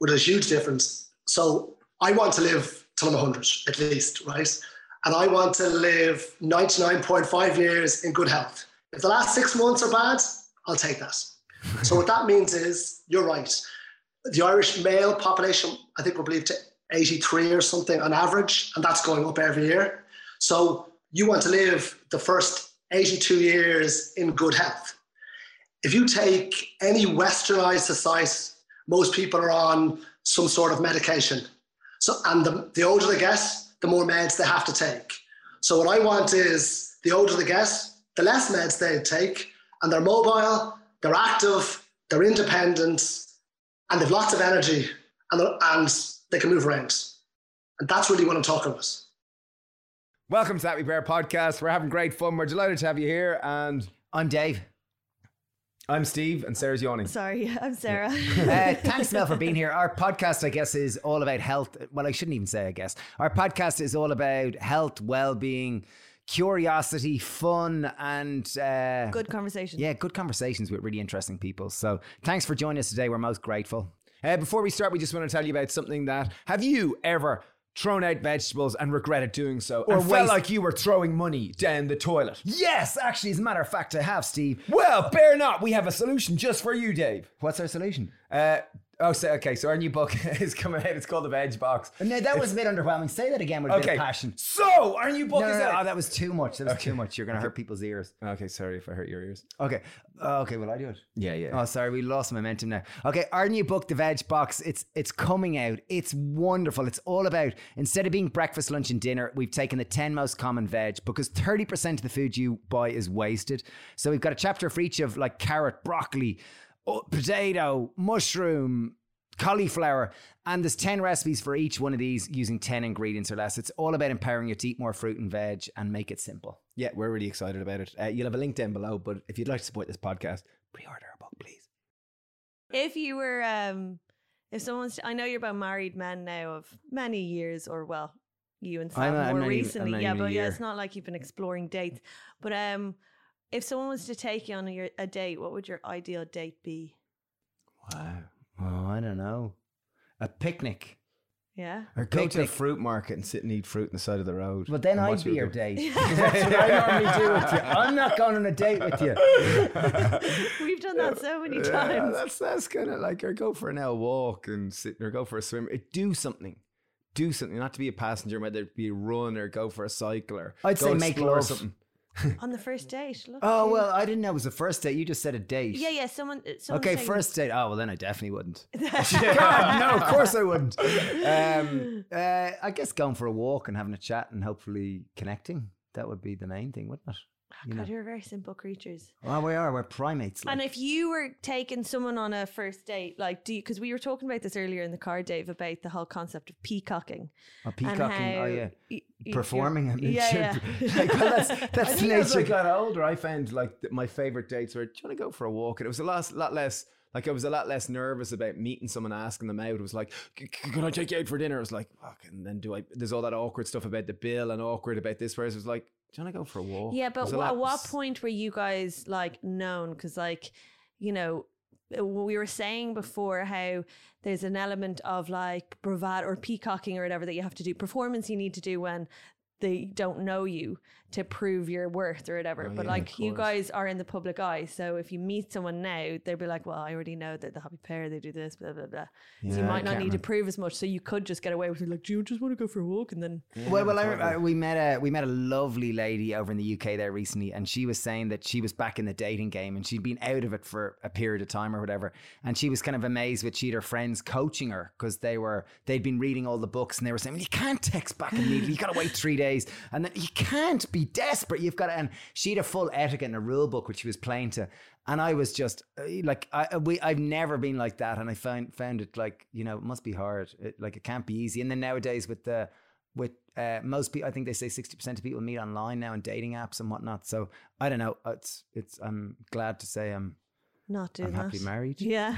with a huge difference. So I want to live till I'm 100 at least, right? And I want to live 99.5 years in good health. If the last six months are bad, I'll take that. so what that means is, you're right. The Irish male population, I think, we're believed to 83 or something on average, and that's going up every year. So you want to live the first 82 years in good health. If you take any westernized society, most people are on some sort of medication. So, and the, the older they get, the more meds they have to take. So, what I want is the older they get, the less meds they take, and they're mobile, they're active, they're independent, and they've lots of energy, and, and they can move around. And that's really what I'm talking about. Welcome to The Happy Pear podcast. We're having great fun. We're delighted to have you here. And I'm Dave. I'm Steve, and Sarah's yawning. Sorry, I'm Sarah. uh, thanks, Mel, for being here. Our podcast, I guess, is all about health. Well, I shouldn't even say, I guess. Our podcast is all about health, well being, curiosity, fun, and uh, good conversations. Yeah, good conversations with really interesting people. So thanks for joining us today. We're most grateful. Uh, before we start, we just want to tell you about something that have you ever thrown out vegetables and regretted doing so, or waste- felt like you were throwing money down the toilet? Yes, actually, as a matter of fact, I have, Steve. Well, bear not. We have a solution just for you, Dave. What's our solution? Uh, oh, so, okay. So our new book is coming out. It's called The Veg Box. No, that was a bit underwhelming. Say that again with a bit Okay. of passion. So our new book No, no, is no, out. oh, that was too much. That was too much. You're going to hurt people's ears. Okay, sorry if I hurt your ears. Okay. Oh, okay, will I do it? Yeah, yeah. Oh, sorry, we lost momentum now. Okay, our new book, The Veg Box, it's it's coming out. It's wonderful. It's all about instead of being breakfast, lunch, and dinner, we've taken the ten most common veg because thirty percent of the food you buy is wasted. So we've got a chapter for each of like carrot, broccoli, potato, mushroom. Cauliflower, and there's 10 recipes for each one of these using 10 ingredients or less. It's all about empowering you to eat more fruit and veg and make it simple. Yeah, we're really excited about it. Uh, you'll have a link down below, but if you'd like to support this podcast, pre-order a book, please. If you were, um, if someone's, I know you're about married men now of many years, or well, you and I'm Sam I'm more I'm recently. not yeah, but yeah, it's not like you've been exploring dates. But um, if someone was to take you on a, a date, what would your ideal date be? Wow. Oh, I don't know. A picnic. Yeah. Or go to a fruit market and sit and eat fruit on the side of the road. Well, then I'd be your date. That's what I normally do with you. I'm not going on a date with you. We've done that so many Yeah, times. that's that's kind of like or go for an hour walk and sit or go for a swim. It, do something. Do something. Not to be a passenger, whether it be a run or go for a cycle or I'd go say make explore love. something. on the first date. Look Oh, well, I didn't know it was the first date. You just said a date. Yeah, yeah. Someone. uh, someone Okay, saying- first date. Oh, well, then I definitely wouldn't. God, no, of course I wouldn't. Um, uh, I guess going for a walk and having a chat and hopefully connecting. That would be the main thing, wouldn't it? You God, know. you're very simple creatures. Well, we are. We're primates. Like. And if you were taking someone on a first date, like, do you, because we were talking about this earlier in the car, Dave, about the whole concept of peacocking. oh, peacocking. Oh, how Oh, yeah. y- y- Performing. I mean, Yeah, yeah. like, well, that's, that's the think as I nature. got older, I found like th- my favorite dates were, do you want to go for a walk? And it was a lot, lot less, like I was a lot less nervous about meeting someone, asking them out. It was like, "C- c- can I take you out for dinner? It was like, fuck, and then do I, there's all that awkward stuff about the bill and awkward about this, whereas it was like, do you want to go for a walk? Yeah, but at what point were you guys like known? Because, like, you know, uh, we were saying before how there's an element of like bravado or peacocking or whatever that you have to do, performance you need to do when they don't know you to prove your worth or whatever. Oh, but yeah, like you guys are in the public eye, so if you meet someone now, they'll be like, "Well, I already know that the Happy Pear they do this, blah blah blah." so you might not can't need to prove as much. So you could just get away with it, like, "Do you just want to go for a walk?" And then Well, well, I. I, we met a we met a lovely lady over in the UK there recently, and she was saying that she was back in the dating game and she'd been out of it for a period of time or whatever, and she was kind of amazed with she had her friends coaching her because they were they'd been reading all the books and they were saying well, you can't text back immediately, you got to wait three days, and then you can't be desperate, you've got to, and she had a full etiquette and a rule book which she was playing to. And I was just uh, like, I we I've never been like that, and I found found it like you know it must be hard, it, like it can't be easy. And then nowadays with the with uh, most people, I think they say sixty percent of people meet online now in dating apps and whatnot. So I don't know. It's it's. I'm glad to say I'm not doing I'm that. happily married. Yeah.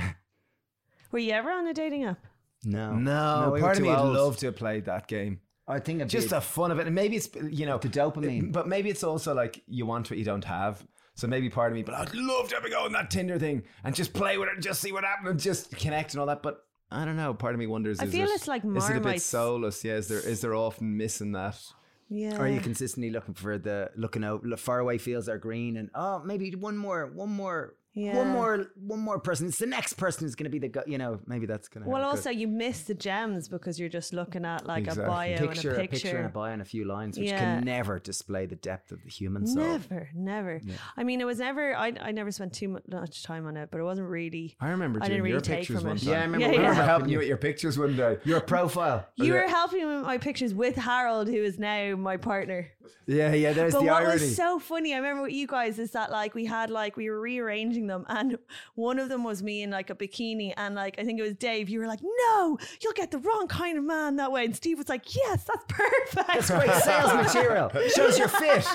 were you ever on a dating app? No, No, we were part of me would love to have played that game. I think it'd Just be the fun of it. And maybe it's, you know, the dopamine. But maybe it's also like you want what you don't have. So maybe part of me, but I'd love to have a go on that Tinder thing and just play with it and just see what happens and just connect and all that. But I don't know. Part of me wonders. I is feel it, it's like Is it a bit soulless? Yeah. Is there is there often missing that? Yeah. Or are you consistently looking for the looking out look, far away fields are green and oh maybe one more one more Yeah. one more one more person it's the next person who's going to be the gu- you know maybe that's going to Well, also you miss the gems because you're just looking at like Exactly. a bio picture, and a picture and a bio and a few lines which Yeah. can never display the depth of the human soul Never, never. I mean, it was never. I, I never spent too much time on it, but it wasn't really. I remember I didn't your really take pictures from one it. time. Yeah, I remember Yeah, we I remember helping helping you. you with your pictures one day. your profile You yeah. were helping me with my pictures with Harold, who is now my partner. yeah yeah there's But the what irony was so funny, I remember with you guys is that like we had like we were rearranging them, and one of them was me in like a bikini, and like I think it was Dave. You were like, "No, you'll get the wrong kind of man that way," and Steve was like, "Yes, that's perfect." that's great sales material shows your fit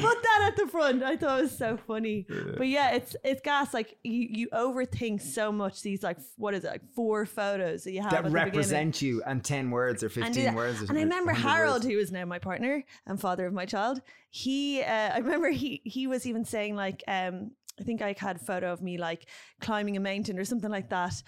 Put that at the front. I thought it was so funny. But yeah, it's it's gas. Like you you overthink so much these like what is it like four photos that you have that beginning. represent you and 10 words or 15 that. words or and I remember Harold, words. who is now my partner and father of my child. He, uh, I remember he he was even saying like, um, I think I had a photo of me like climbing a mountain or something like that,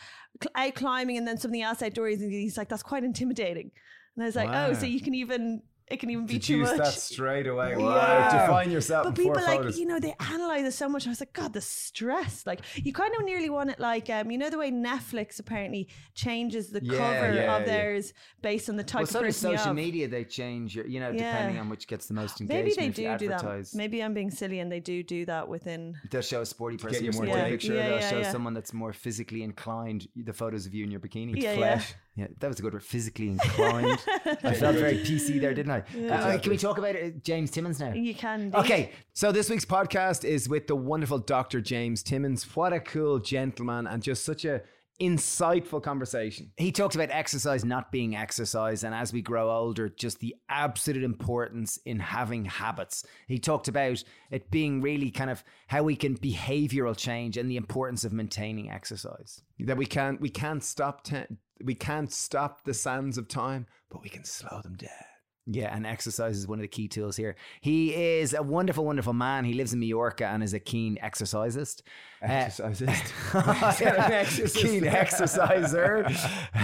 out climbing, and then something else outdoors, and he's like, that's quite intimidating. And I was like, Wow. oh, so you can even it can even be too Deduce much. that straight away. Wow. Wow. Define yourself But in four people like photos. you know they analyze it so much. I was like, God, the stress. Like you kind of nearly want it like um, you know the way Netflix apparently changes the Yeah, cover yeah, of yeah. theirs based on the type well, of so person you social media they change your you know Yeah. depending on which gets the most engagement Maybe they do do that. Maybe I'm being silly and they do do that within. They'll show a sporty get person you more yeah. picture. Yeah, They'll yeah, show yeah. someone that's more physically inclined. The photos of you in your bikini. Yeah, yeah. Flesh. Yeah, that was a good word. Physically inclined. I felt very PC there, didn't I? Uh, can we talk about uh, James Timmons now? You can. indeed. Okay, So this week's podcast is with the wonderful Dr. James Timmons. What a cool gentleman and just such a insightful conversation. he talks about exercise not being exercise, and as we grow older, just the absolute importance in having habits. He talked about it being really kind of how we can behavioral change and the importance of maintaining exercise. That we can't we can't stop te- we can't stop the sands of time, but we can slow them down. Yeah, and exercise is one of the key tools here. He is a wonderful, wonderful man. He lives in Mallorca and is a keen exercisist. Uh, Exercisist. keen exerciser.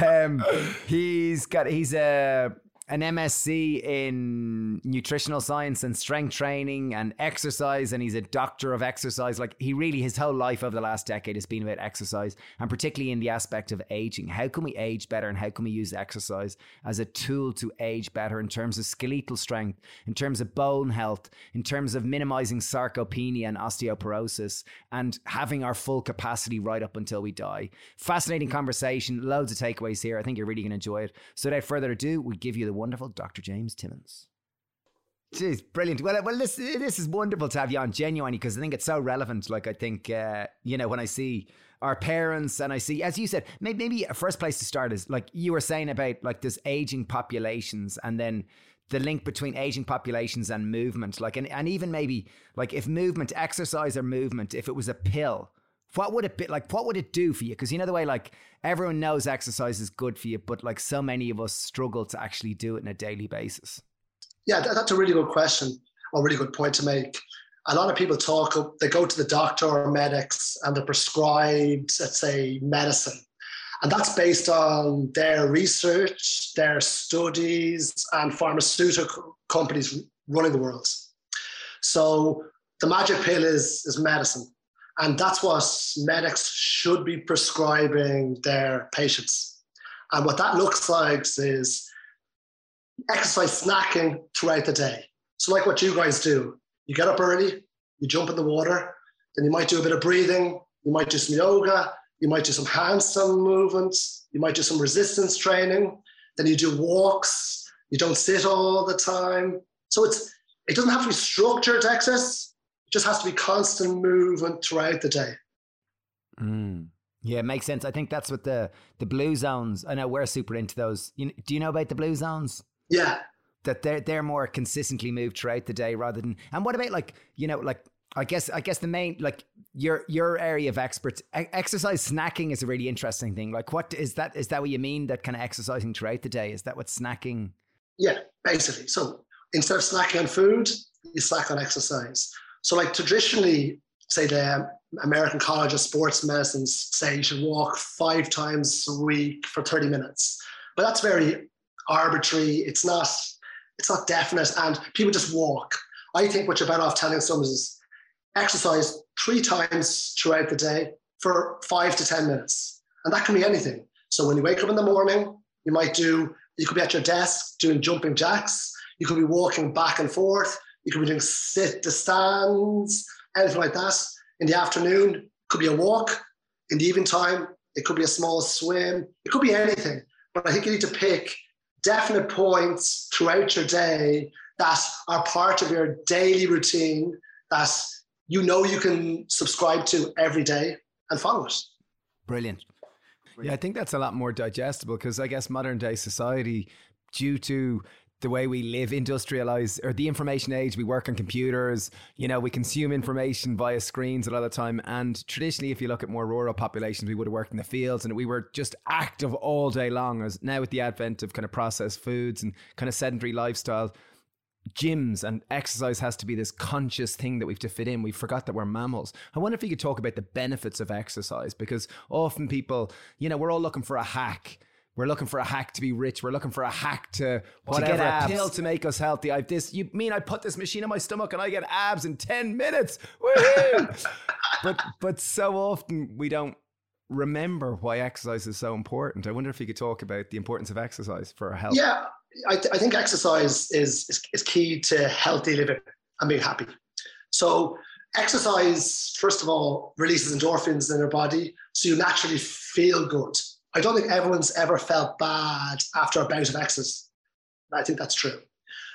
Um, he's got he's a an MSc in nutritional science and strength training and exercise, and he's a doctor of exercise. Like he really, his whole life over the last decade has been about exercise, and particularly in the aspect of aging. How can we age better, and how can we use exercise as a tool to age better in terms of skeletal strength, in terms of bone health, in terms of minimizing sarcopenia and osteoporosis, and having our full capacity right up until we die. Fascinating conversation, loads of takeaways here. I think you're really going to enjoy it. So, without further ado, we give you the wonderful Dr. James Timmons. Jeez, brilliant. Well, well, this this is wonderful to have you on genuinely because I think it's so relevant. Like I think uh, you know when I see our parents and I see, as you said, maybe, maybe a first place to start is like you were saying about like this aging populations and then the link between aging populations and movement. Like and, and even maybe like if movement, exercise or movement, if it was a pill, what would it be like? What would it do for you? Because you know the way like everyone knows exercise is good for you, but like so many of us struggle to actually do it on a daily basis. Yeah, that, that's a really good question, or really good point to make. A lot of people talk, they go to the doctor or medics and they're prescribed, let's say, medicine. And that's based on their research, their studies, and pharmaceutical companies running the world. So the magic pill is, is medicine. And that's what medics should be prescribing their patients. And what that looks like is exercise snacking throughout the day. So, like what you guys do, you get up early, you jump in the water, then you might do a bit of breathing, you might do some yoga, you might do some handstand movements, you might do some resistance training, then you do walks, you don't sit all the time. So, it's it doesn't have to be structured exercise, it just has to be constant movement throughout the day. Mm. Yeah, it makes sense. I think that's what the the blue zones. I know we're super into those. You, do you know about the blue zones? Yeah, That they're they're more consistently moved throughout the day rather than. And what about like you know like I guess I guess the main like your your area of experts exercise snacking is a really interesting thing. Like what is that? Is that what you mean? That kind of exercising throughout the day? Is that what snacking? Yeah, basically. So instead of snacking on food, you snack on exercise. So like traditionally, say the American College of Sports Medicine say you should walk five times a week for 30 minutes. But that's very arbitrary. It's not, it's not definite. And people just walk. I think what you're better off telling someone is exercise three times throughout the day for five to 10 minutes. And that can be anything. So when you wake up in the morning, you might do, you could be at your desk doing jumping jacks. You could be walking back and forth. You could be doing sit to stands, anything like that. In the afternoon, could be a walk. In the evening time, it could be a small swim. It could be anything. But I think you need to pick definite points throughout your day that are part of your daily routine that you know you can subscribe to every day and follow it. Brilliant. Yeah, I think that's a lot more digestible because I guess modern day society, due to the way we live industrialized or the information age we work on computers you know we consume information via screens a lot of the time and traditionally if you look at more rural populations we would have worked in the fields and we were just active all day long as now with the advent of kind of processed foods and kind of sedentary lifestyle gyms and exercise has to be this conscious thing that we've to fit in. We forgot that we're mammals. I wonder if you could talk about the benefits of exercise because often people, you know, we're all looking for a hack. We're looking for a hack to be rich. We're looking for a hack to whatever, get a pill to make us healthy. I've this. You mean I put this machine in my stomach and I get abs in ten minutes? But but so often we don't remember why exercise is so important. I wonder if you could talk about the importance of exercise for our health. Yeah, I, th- I think exercise is, is, is key to healthy living and being happy. So exercise, first of all, releases endorphins in your body, so you naturally feel good. I don't think everyone's ever felt bad after a bout of exercise. I think that's true.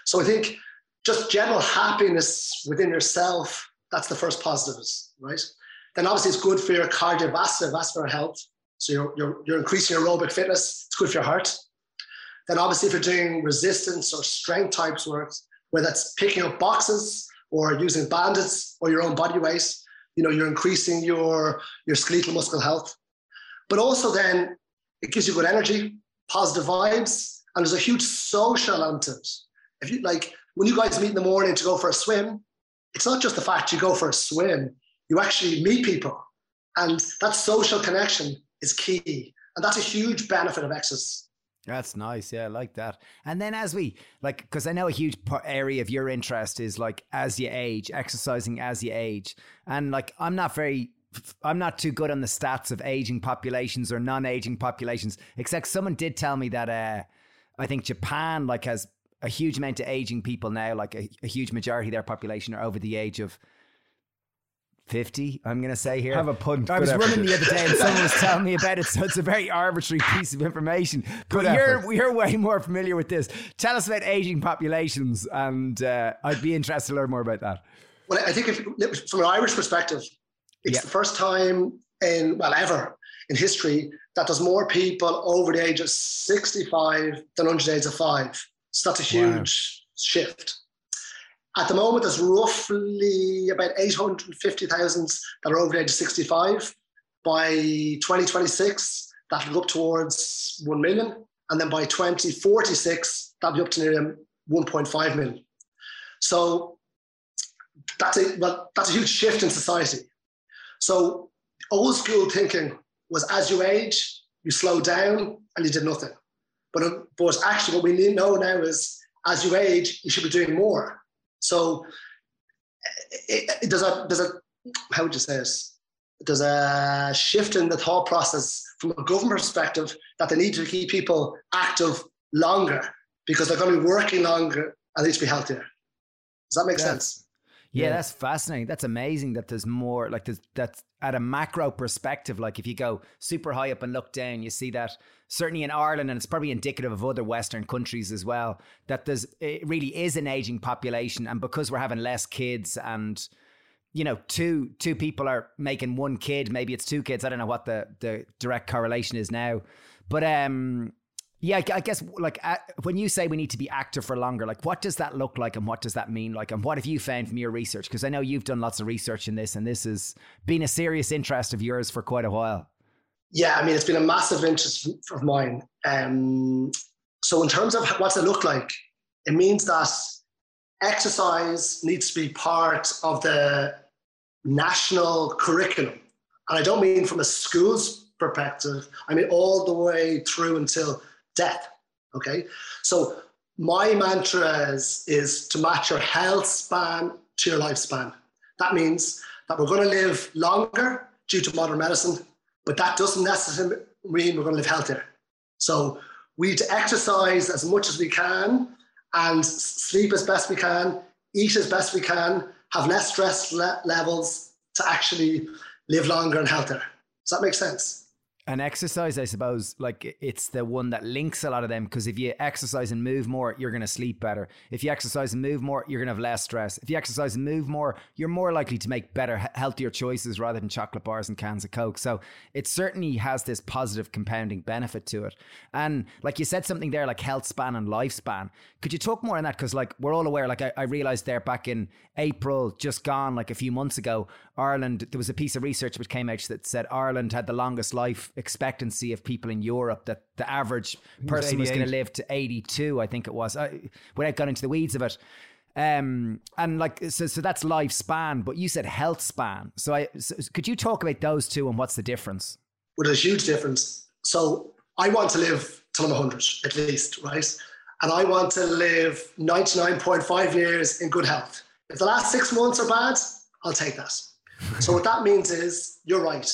So I think just general happiness within yourself, that's the first positives, right? Then obviously it's good for your cardiovascular vascular health. So you're, you're, you're increasing aerobic fitness. It's good for your heart. Then obviously if you're doing resistance or strength types work, whether that's picking up boxes or using bandits or your own body weight, you know, you're increasing your, your skeletal muscle health. But also then it gives you good energy, positive vibes, and there's a huge social element. If you like when you guys meet in the morning to go for a swim, it's not just the fact you go for a swim, you actually meet people. And that social connection is key. And that's a huge benefit of exercise. That's nice. Yeah, I like that. And then as we like, because I know a huge area of your interest is like as you age, exercising as you age. And like, I'm not very, I'm not too good on the stats of aging populations or non aging populations, except someone did tell me that uh, I think Japan like has a huge amount of aging people now, like a, a huge majority of their population are over the age of 50, I'm going to say here. Have a punt. I Good was effort. running the other day and someone was telling me about it, so it's a very arbitrary piece of information. Good but you're, you're way more familiar with this. Tell us about aging populations, and uh, I'd be interested to learn more about that. Well, I think if, from an Irish perspective, it's Yeah. the first time in, well, ever in history that there's more people over the age of 65 than under the age of five. So that's a Wow. huge shift. At the moment, there's roughly about 850,000 that are over the age of 65. By 2026, that'll go up towards 1 million. And then by 2046, that'll be up to nearly 1.5 million. So that's a well, that's a huge shift in society. So old school thinking was as you age, you slow down and you did nothing. But, but actually, what we need know now is as you age, you should be doing more. So it, it, there's a there's a how would you say this? There's a shift in the thought process from a government perspective that they need to keep people active longer because they're going to be working longer and they need to be healthier. Does that make Yeah. sense? Yeah, Yeah. that's fascinating. That's amazing that there's more like there's that's at a macro perspective. Like if you go super high up and look down, you see that certainly in Ireland, and it's probably indicative of other Western countries as well, that there's it really is an aging population, and because we're having less kids and you know two two people are making one kid, maybe it's two kids. I don't know what the the direct correlation is now, but um. Yeah, I- guess like uh, when you say we need to be active for longer, like what does that look like and what does that mean? Like, and what have you found from your research? Because I know you've done lots of research in this, and this has been a serious interest of yours for quite a while. Yeah, I mean, it's been a massive interest of mine. Um, so, in terms of what's it look like, it means that exercise needs to be part of the national curriculum. And I don't mean from a school's perspective, I mean all the way through until death. Okay. So my mantra is, is to match your health span to your lifespan. That means that we're going to live longer due to modern medicine, but that doesn't necessarily mean we're going to live healthier. So we need to exercise as much as we can and sleep as best we can, eat as best we can, have less stress le- levels to actually live longer and healthier. Does that make sense? And exercise, I suppose, like it's the one that links a lot of them because if you exercise and move more, you're going to sleep better. If you exercise and move more, you're going to have less stress. If you exercise and move more, you're more likely to make better, healthier choices rather than chocolate bars and cans of Coke. So it certainly has this positive compounding benefit to it. And like you said something there, like health span and lifespan. Could you talk more on that? Because like we're all aware, like I, I realized there back in April, just gone, like a few months ago, Ireland, there was a piece of research which came out that said Ireland had the longest life expectancy of people in Europe, that the average person was going to live to 82, I think it was, I, without going into the weeds of it. Um, and like, so, so that's lifespan, but you said health span. So I, so could you talk about those two and what's the difference? Well, there's a huge difference. So I want to live till I'm 100 at least, right? And I want to live 99.5 years in good health. If the last six months are bad, I'll take that. so what that means is, you're right.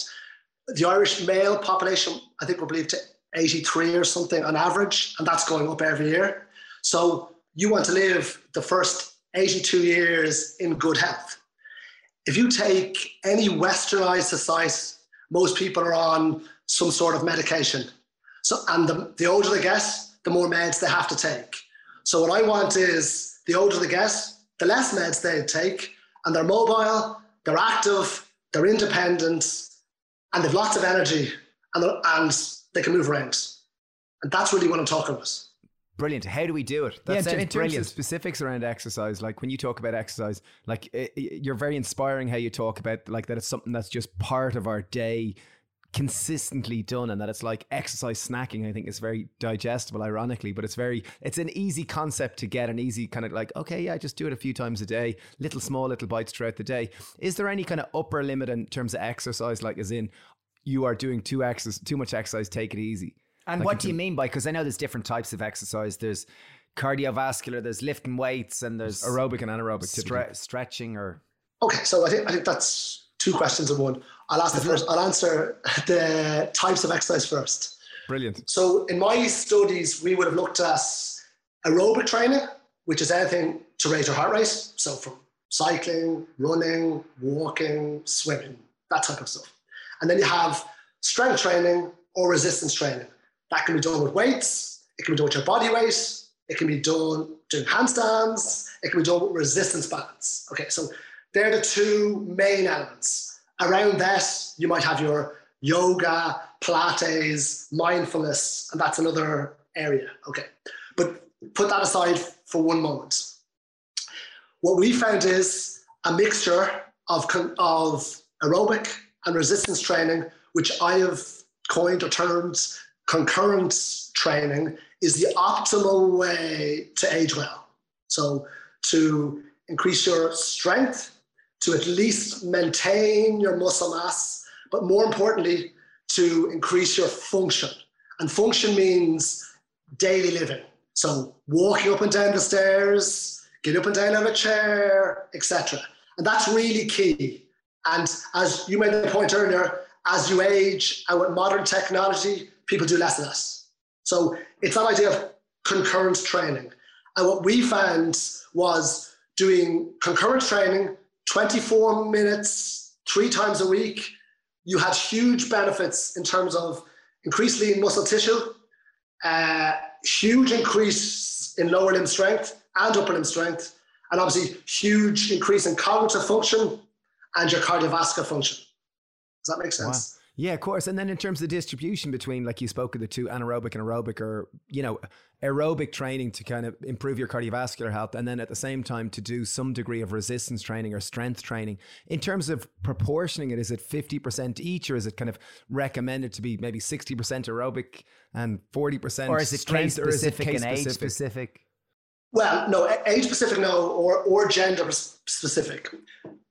The Irish male population, I think we're believed to 83 or something on average, and that's going up every year. So you want to live the first 82 years in good health. If you take any westernized society, most people are on some sort of medication. So, and the, the older they get, the more meds they have to take. So what I want is the older they get, the less meds they take, and they're mobile, they're active, they're independent, and they've lots of energy, and, and they can move around. And that's really what I'm talking about. Brilliant. How do we do it? That yeah, sounds in terms brilliant. of specifics around exercise, like when you talk about exercise, like it, you're very inspiring how you talk about like that it's something that's just part of our day consistently done and that it's like exercise snacking i think is very digestible ironically but it's very it's an easy concept to get an easy kind of like okay yeah just do it a few times a day little small little bites throughout the day. Is there any kind of upper limit in terms of exercise? Like as in you are doing too exercise too much exercise take it easy. And like what do you mean by because i know there's different types of exercise. There's cardiovascular there's lifting weights and there's aerobic and anaerobic stre- stretching or okay so i think i think that's two questions in one. I'll ask the first. I'll answer the types of exercise first. Brilliant. So in my studies, we would have looked at aerobic training, which is anything to raise your heart rate. So from cycling, running, walking, swimming, that type of stuff. And then you have strength training or resistance training. That can be done with weights. It can be done with your body weight. It can be done doing handstands. It can be done with resistance bands. Okay, so they're the two main elements. Around that, you might have your yoga, Pilates, mindfulness, and that's another area. Okay. But put that aside for one moment. What we found is a mixture of, of aerobic and resistance training, which I have coined or termed concurrent training, is the optimal way to age well. So, to increase your strength, to at least maintain your muscle mass, but more importantly, to increase your function. And function means daily living. So walking up and down the stairs, getting up and down of a chair, etc. And that's really key. And as you made the point earlier, as you age and with modern technology, people do less and less. So it's that idea of concurrent training. And what we found was doing concurrent training 24 minutes, three times a week, you had huge benefits in terms of increased lean muscle tissue, uh, huge increase in lower limb strength and upper limb strength, and obviously huge increase in cognitive function and your cardiovascular function. Does that make sense? Wow. Yeah, of course. And then in terms of the distribution between, like you spoke of the two anaerobic and aerobic, or you know, aerobic training to kind of improve your cardiovascular health, and then at the same time to do some degree of resistance training or strength training. In terms of proportioning it, is it fifty percent each, or is it kind of recommended to be maybe sixty percent aerobic and forty percent, or is it case specific and age specific? Well, no, age specific, no, or or gender specific.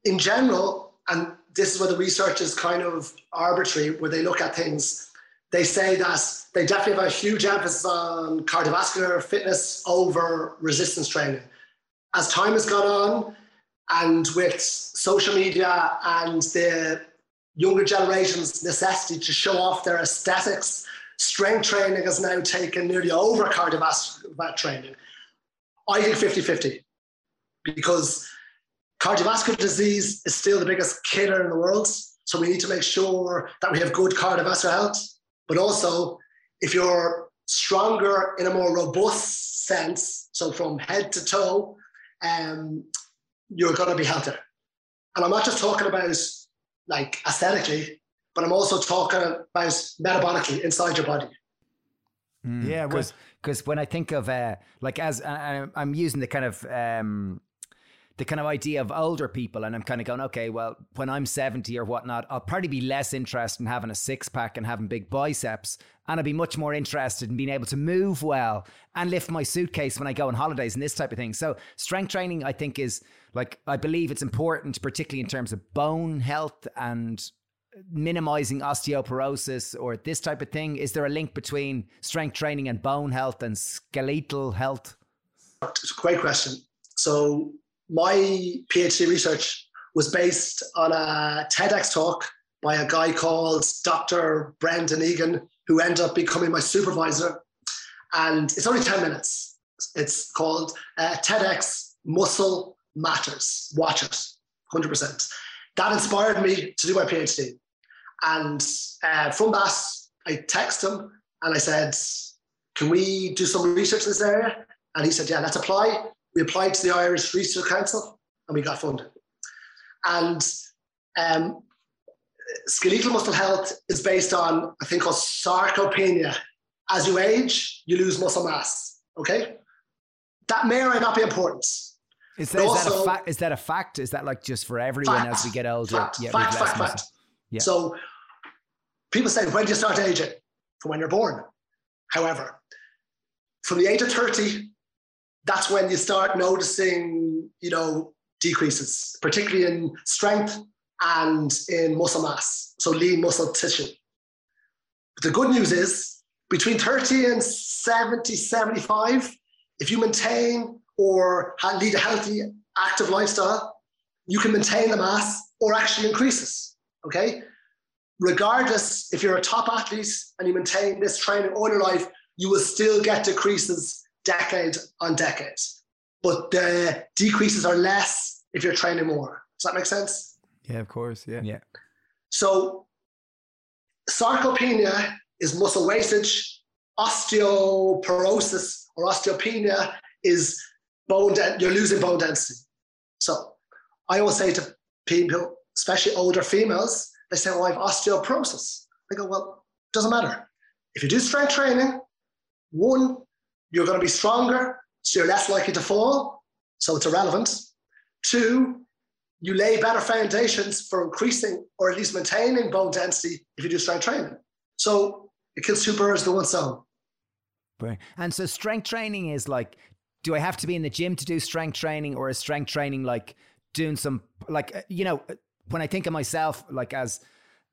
In general, and this is where the research is kind of arbitrary, where they look at things. They say that they definitely have a huge emphasis on cardiovascular fitness over resistance training. As time has gone on, and with social media and the younger generation's necessity to show off their aesthetics, strength training has now taken nearly over cardiovascular training. I think 50 50 because cardiovascular disease is still the biggest killer in the world. So we need to make sure that we have good cardiovascular health. But also, if you're stronger in a more robust sense, so from head to toe, um, you're going to be healthier. And I'm not just talking about like aesthetically, but I'm also talking about metabolically inside your body. Mm, yeah, because because when I think of uh, like as uh, I'm using the kind of um, the kind of idea of older people, and I'm kind of going, okay, well, when I'm 70 or whatnot, I'll probably be less interested in having a six pack and having big biceps, and I'll be much more interested in being able to move well and lift my suitcase when I go on holidays and this type of thing. So strength training, I think, is like I believe it's important, particularly in terms of bone health and minimizing osteoporosis or this type of thing? Is there a link between strength training and bone health and skeletal health? It's a great question. So, my PhD research was based on a TEDx talk by a guy called Dr. Brendan Egan, who ended up becoming my supervisor. And it's only 10 minutes. It's called uh, TEDx Muscle Matters. Watch it, 100%. That inspired me to do my PhD. And uh, from that, I texted him and I said, Can we do some research in this area? And he said, Yeah, let's apply. We applied to the Irish Research Council and we got funded. And um, skeletal muscle health is based on a thing called sarcopenia. As you age, you lose muscle mass. Okay? That may or may not be important. Is that, is, also, that a fact? Is that a fact? Is that like just for everyone fact, as we get older? Fact, yeah, fact, fact, fact. Yeah. So people say, when do you start aging? From when you're born. However, from the age of 30, that's when you start noticing, you know, decreases, particularly in strength and in muscle mass, so lean muscle tissue. But the good news is between 30 and 70, 75, if you maintain or lead a healthy, active lifestyle, you can maintain the mass or actually increases. Okay. Regardless, if you're a top athlete and you maintain this training all your life, you will still get decreases decade on decade. But the decreases are less if you're training more. Does that make sense? Yeah, of course. Yeah. Yeah. So sarcopenia is muscle wastage. Osteoporosis or osteopenia is bone, de- you're losing bone density. So I always say to people, especially older females, they say, well, I have osteoporosis. I go, well, doesn't matter. If you do strength training, one, you're going to be stronger, so you're less likely to fall, so it's irrelevant. Two, you lay better foundations for increasing or at least maintaining bone density if you do strength training. So it kills two birds with one stone. Right. And so strength training is like, do I have to be in the gym to do strength training or is strength training like doing some, like, uh, you know, when I think of myself, like as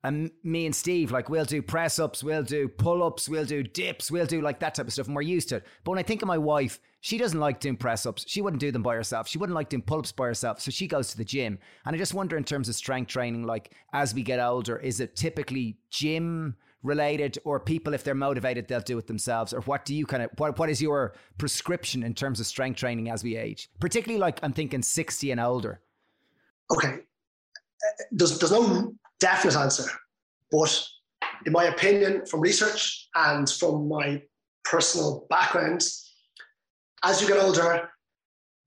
and me and Steve, like we'll do press ups, we'll do pull ups, we'll do dips, we'll do like that type of stuff, and we're used to it. But when I think of my wife, she doesn't like doing press ups. She wouldn't do them by herself. She wouldn't like doing pull ups by herself. So she goes to the gym. And I just wonder, in terms of strength training, like as we get older, is it typically gym related, or people, if they're motivated, they'll do it themselves? Or what do you kind of what what is your prescription in terms of strength training as we age? Particularly, like I'm thinking sixty and older. Okay, uh, there's, there's no definite answer, but in my opinion, from research and from my personal background, as you get older,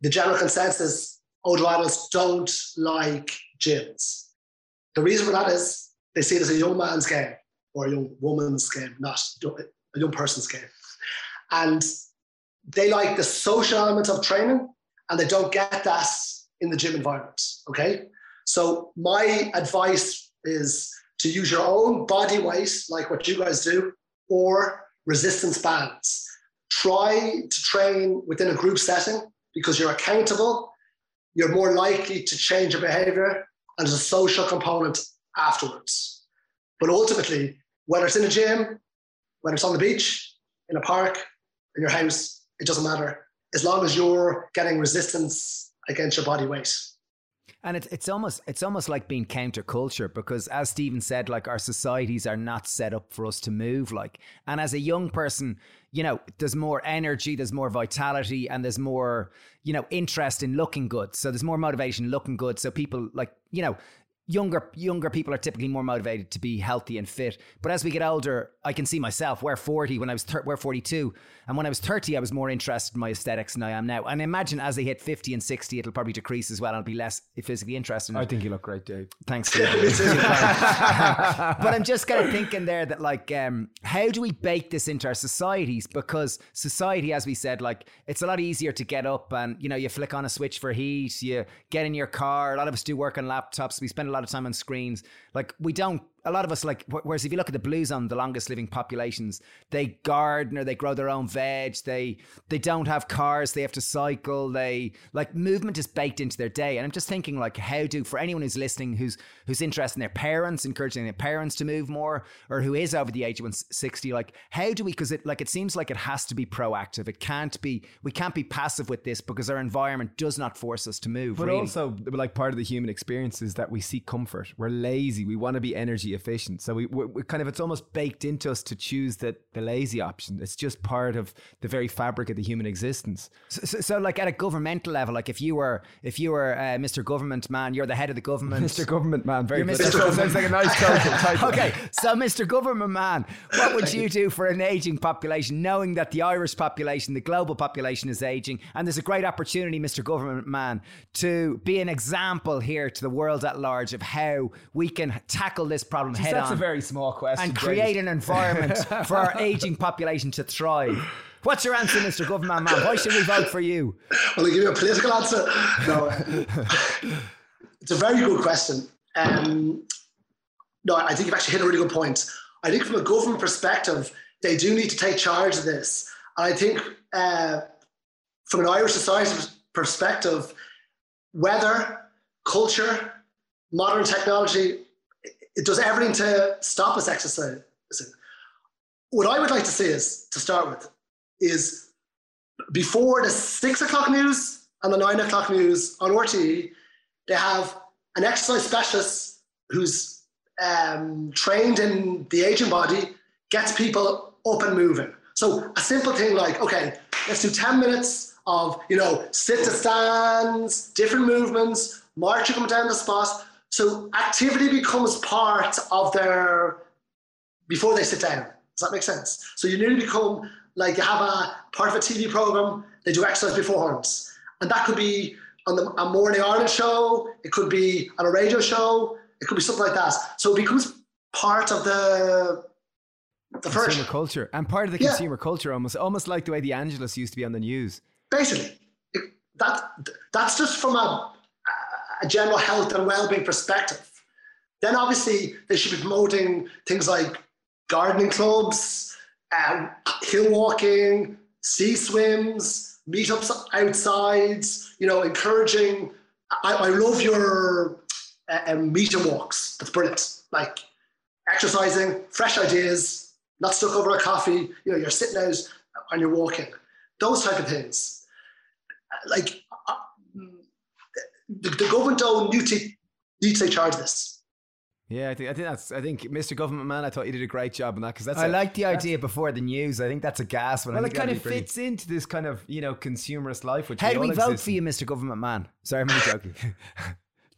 the general consensus older adults don't like gyms. The reason for that is they see it as a young man's game or a young woman's game, not a young person's game. And they like the social element of training and they don't get that in the gym environment. Okay. So my advice is to use your own body weight, like what you guys do, or resistance bands. Try to train within a group setting because you're accountable. You're more likely to change your behavior and there's a social component afterwards. But ultimately, whether it's in a gym, whether it's on the beach, in a park, in your house, it doesn't matter. As long as you're getting resistance against your body weight. And it's it's almost it's almost like being counterculture because as Stephen said, like our societies are not set up for us to move like. And as a young person, you know, there's more energy, there's more vitality, and there's more, you know, interest in looking good. So there's more motivation looking good. So people like, you know, younger younger people are typically more motivated to be healthy and fit. But as we get older, I can see myself. We're 40 when I was thir- we're 42, and when I was 30, I was more interested in my aesthetics than I am now. And I imagine as they hit 50 and 60, it'll probably decrease as well. I'll be less physically interested. In I think you look great, Dave. Thanks. But I'm just kind of thinking there that like, um, how do we bake this into our societies? Because society, as we said, like it's a lot easier to get up and you know you flick on a switch for heat, you get in your car. A lot of us do work on laptops. We spend a lot of time on screens. Like we don't a lot of us like whereas if you look at the blue zone the longest living populations they garden or they grow their own veg they they don't have cars they have to cycle they like movement is baked into their day and i'm just thinking like how do for anyone who's listening who's who's interested in their parents encouraging their parents to move more or who is over the age of 160 like how do we because it like it seems like it has to be proactive it can't be we can't be passive with this because our environment does not force us to move But really. also, like part of the human experience is that we seek comfort. We're lazy. We want to be energy efficient. So we, we, we kind of it's almost baked into us to choose the the lazy option. It's just part of the very fabric of the human existence. So, so, so, like at a governmental level, like if you were if you were uh, Mr. Government Man, you're the head of the government. Mr. Government Man, very good. Mr. That sounds like a nice title. title. okay, so Mr. Government Man, what would you do for an aging population, knowing that the Irish population, the global population is aging, and there's a great opportunity, Mr. Government Man, to be an example here to the world at large of how we can tackle this problem head That's on a very small question. and Brendan. create an environment for our aging population to thrive. What's your answer, Mr. Government Man? Why should we vote for you? Well, I give you a political answer? No. it's a very good question. Um, no, I think you've actually hit a really good point. I think from a government perspective, they do need to take charge of this. And I think uh, from an Irish society perspective, weather, culture, modern technology, it does everything to stop us exercising. What I would like to say is, to start with, is before the six o'clock news and the nine o'clock news on RTE, they have an exercise specialist who's um, trained in the aging body, gets people up and moving. So a simple thing like, okay, let's do 10 minutes of, you know, sit to stands, different movements, marching coming down the spot. So activity becomes part of their, before they sit down. Does that make sense? So you nearly become like you have a part of a TV program, they do exercise beforehand. And that could be on the, a Morning Ireland show, it could be on a radio show, it could be something like that. So it becomes part of the the consumer first culture and part of the Yeah. consumer culture almost almost like the way the Angelus used to be on the news. basically it- that that's just from a, a general health and well-being perspective. Then obviously they should be promoting things like gardening clubs um, hill walking sea swims meetups outside you know encouraging i, I love your uh, um, meet and walks. That's brilliant. Like exercising fresh ideas not stuck over a coffee you know you're sitting out and you're walking. Those type of things. Like the, the government don't need to need to charge this. Yeah, I think I think that's I think Mr. Government Man, I thought you did a great job on that because that's I a- like the idea before the news. I think that's a gas one. Well, it that'd kind of be brilliant. fits into this kind of you know consumerist life. Which How do we vote exist for you, Mr. Government Man? Sorry, I'm only joking.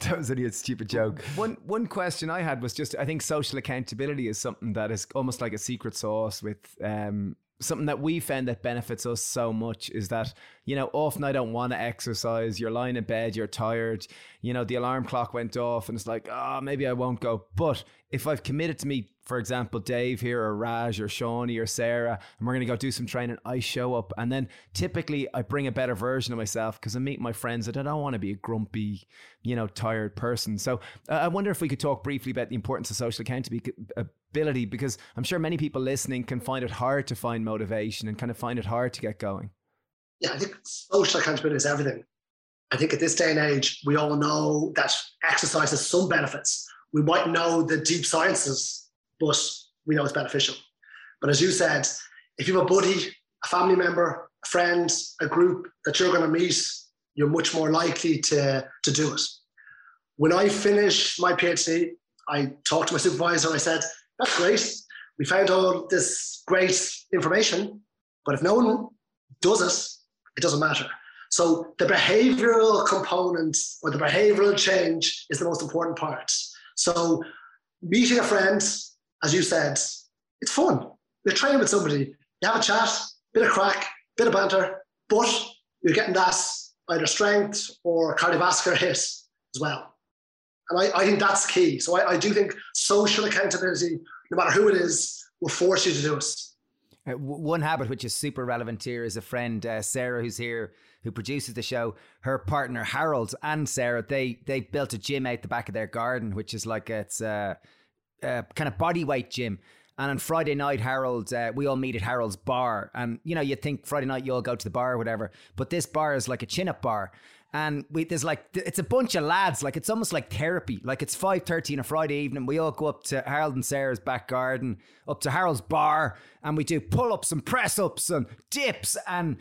That was only a stupid joke. One one question I had was just I think social accountability is something that is almost like a secret sauce with um something that we found that benefits us so much is that you know often I don't want to exercise. You're lying in bed, you're tired. You know the alarm clock went off, and it's like oh maybe I won't go. But if I've committed to meet, for example, Dave here or Raj or Shawnee or Sarah, and we're going to go do some training, I show up. And then typically I bring a better version of myself because I meet my friends and I don't want to be a grumpy, you know, tired person. So uh, I wonder if we could talk briefly about the importance of social accountability because I'm sure many people listening can find it hard to find motivation and kind of find it hard to get going. Yeah, I think social accountability is everything. I think at this day and age, we all know that exercise has some benefits. We might know the deep sciences, but we know it's beneficial. But as you said, if you have a buddy, a family member, a friend, a group that you're going to meet, you're much more likely to, to do it. When I finished my PhD, I talked to my supervisor. I said, That's great. We found all this great information, but if no one does it, it doesn't matter. So the behavioral component or the behavioral change is the most important part. So meeting a friend, as you said, it's fun. You're training with somebody, you have a chat, bit of crack, bit of banter, but you're getting that either strength or cardiovascular hit as well. And I, I think that's key. So I, I, do think social accountability, no matter who it is, will force you to do it. Uh, one habit which is super relevant here is a friend, uh, Sarah, who's here, who produces the show. Her partner Harold and Sarah, they they built a gym out the back of their garden, which is like it's a, a kind of body weight gym. And on Friday night, Harold, uh, we all meet at Harold's bar. And, you know, you think Friday night you all go to the bar or whatever. But this bar is like a chin up bar. And we, there's like, it's a bunch of lads. Like, it's almost like therapy. Like, it's 5.30 on a Friday evening. We all go up to Harold and Sarah's back garden, up to Harold's bar. And we do pull ups and press ups and dips and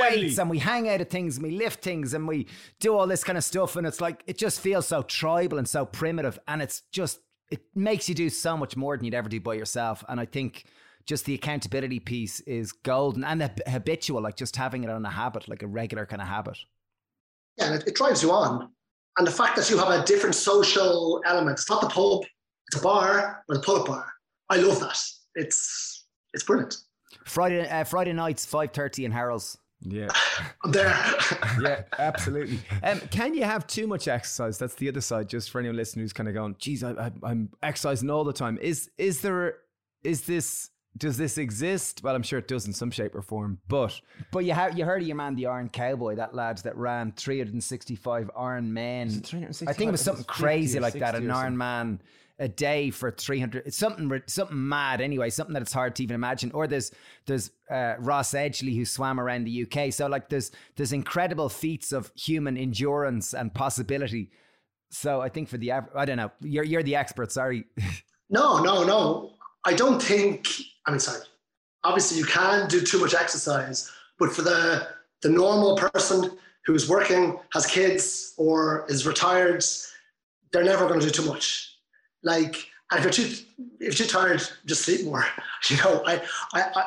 weights. And we hang out of things and we lift things and we do all this kind of stuff. And it's like, it just feels so tribal and so primitive. And it's just it makes you do so much more than you'd ever do by yourself. And I think just the accountability piece is golden and the habitual, like just having it on a habit, like a regular kind of habit. Yeah, it, it drives you on. And the fact that you have a different social element, it's not the pub, it's a bar or the pull-up bar. I love that. It's it's brilliant. Friday uh, Friday nights, five thirty in Harold's. Yeah. I'm there. yeah, absolutely. Um, can you have too much exercise? That's the other side. Just for anyone listening who's kind of going, geez, I, I, am exercising all the time. Is is there is this does this exist? Well, I'm sure it does in some shape or form, but but you have you heard of your man, the Iron Cowboy, that lad that ran 365 Iron Men. I think it was something crazy like that, an Iron Man a day for 300 it's something something mad anyway something that it's hard to even imagine. Or there's there's uh, Ross Edgley who swam around the UK so like there's there's incredible feats of human endurance and possibility. So I think for the I don't know. You're you're the expert sorry. No no no I don't think I mean sorry obviously you can do too much exercise but for the the normal person who's working has kids or is retired they're never going to do too much like, and if you're too if you're tired, just sleep more. You know, I I. I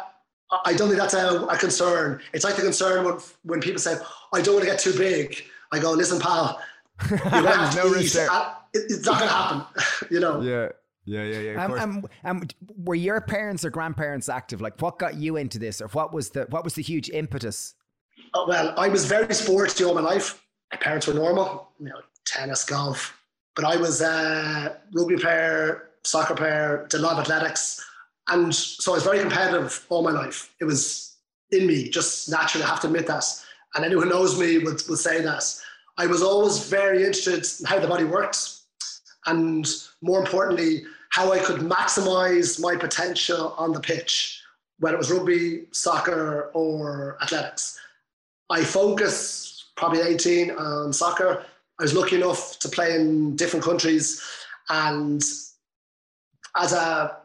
I don't think that's a, a concern. It's like the concern when, when people say, I don't want to get too big. I go, listen, pal, you have no eat. it's not going to happen, you know? Yeah. Yeah, yeah, yeah. Um, um, um, were your parents or grandparents active? Like, what got you into this, or what was the what was the huge impetus? Oh, well, I was very sporty all my life. My parents were normal, you know, tennis, golf, but I was a rugby player, soccer player, did a lot of athletics. And so I was very competitive all my life. It was in me, just naturally, I have to admit that. And anyone who knows me would, would say that. I was always very interested in how the body works. And more importantly, how I could maximize my potential on the pitch, whether it was rugby, soccer, or athletics. I focused probably 18 on soccer I was lucky enough to play in different countries, and as a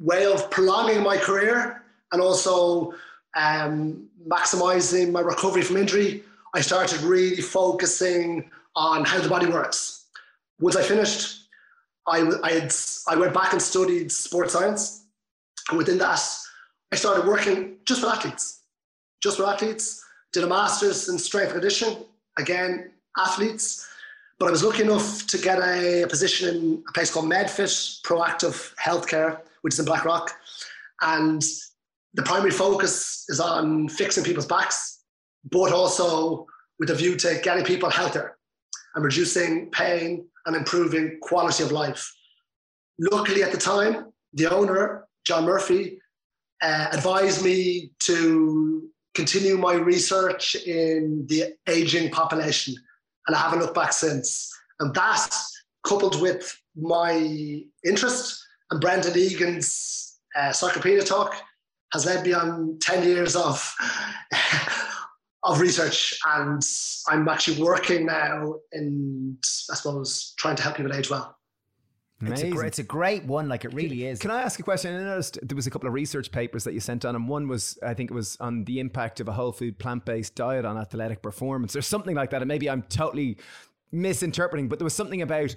way of prolonging my career and also um, maximizing my recovery from injury, I started really focusing on how the body works. Once I finished, I, I, had, I went back and studied sports science. And within that, I started working just with athletes, just with athletes. Did a master's in strength and conditioning, again, athletes. But I was lucky enough to get a, a position in a place called MedFit Proactive Healthcare, which is in Blackrock. And the primary focus is on fixing people's backs, but also with a view to getting people healthier and reducing pain and improving quality of life. Luckily, at the time, the owner, John Murphy, uh, advised me to continue my research in the aging population and I haven't looked back since. And that, coupled with my interest and Brendan Egan's uh, Sarcopenia talk, has led me on 10 years of of research, and I'm actually working now in, I suppose, trying to help people age well. It's a, it's a, great one, like it really is. Can I ask a question? I noticed there was a couple of research papers that you sent on, and one was, I think it was on the impact of a whole food plant based diet on athletic performance, or something like that. And maybe I'm totally misinterpreting, but there was something about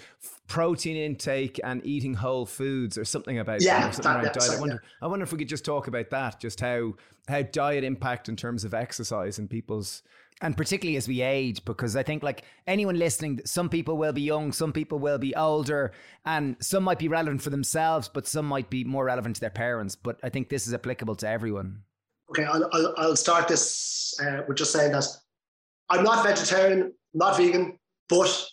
protein intake and eating whole foods, or something about yeah, something that, yeah, diet. sorry, I wonder, yeah. I wonder if we could just talk about that, just how how diet impact in terms of exercise and people's and particularly as we age because i think like anyone listening some people will be young some people will be older and some might be relevant for themselves but some might be more relevant to their parents but i think this is applicable to everyone Okay, I'll, I'll, I'll start this uh, with just saying that I'm not vegetarian, not vegan, but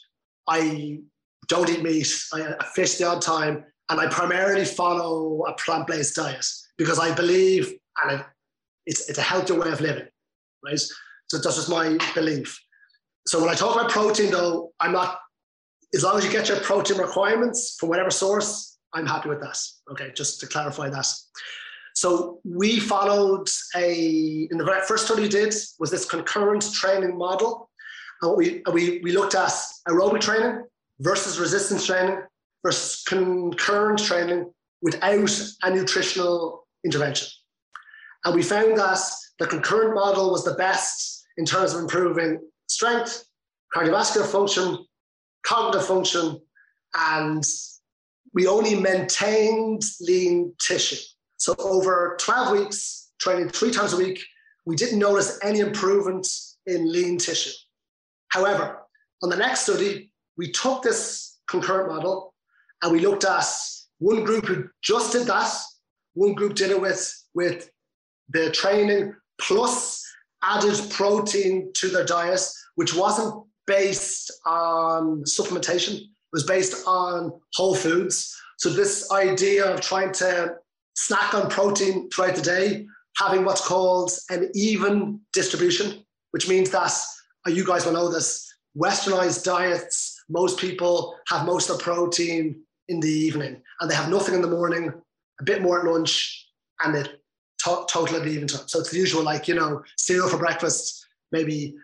I don't eat meat. I, fish the odd time, and I primarily follow a plant-based diet because I believe, and it, it's it's a healthier way of living, right? So that's just my belief. So when I talk about protein, though, I'm not. As long as you get your protein requirements from whatever source, I'm happy with that. Okay, just to clarify that. So we followed a in the very first study we did was this concurrent training model. And we uh, we we looked at aerobic training versus resistance training versus concurrent training without a nutritional intervention. And we found that the concurrent model was the best in terms of improving strength, cardiovascular function, cognitive function, and we only maintained lean tissue. So over 12 weeks, training three times a week, we didn't notice any improvement in lean tissue. However, on the next study, we took this concurrent model and we looked at one group who just did that, one group did it with, with the training plus added protein to their diet, which wasn't based on supplementation, it was based on whole foods. So this idea of trying to snack on protein throughout the day, having what's called an even distribution, which means that you guys will know this. Westernized diets, most people have most of the protein in the evening, and they have nothing in the morning, a bit more at lunch, and it to- total at the evening time. So it's the usual, like you know, cereal for breakfast, maybe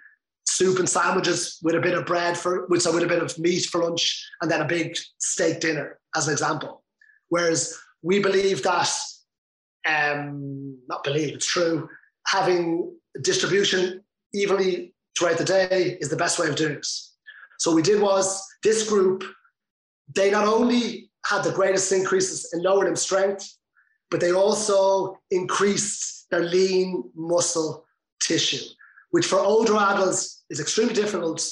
soup and sandwiches with a bit of bread for with so with a bit of meat for lunch, and then a big steak dinner, as an example. Whereas we believe that, um, not believe, it's true, having distribution evenly throughout the day is the best way of doing this. So what we did was this group, they not only had the greatest increases in lower limb strength, but they also increased their lean muscle tissue, which for older adults is extremely difficult.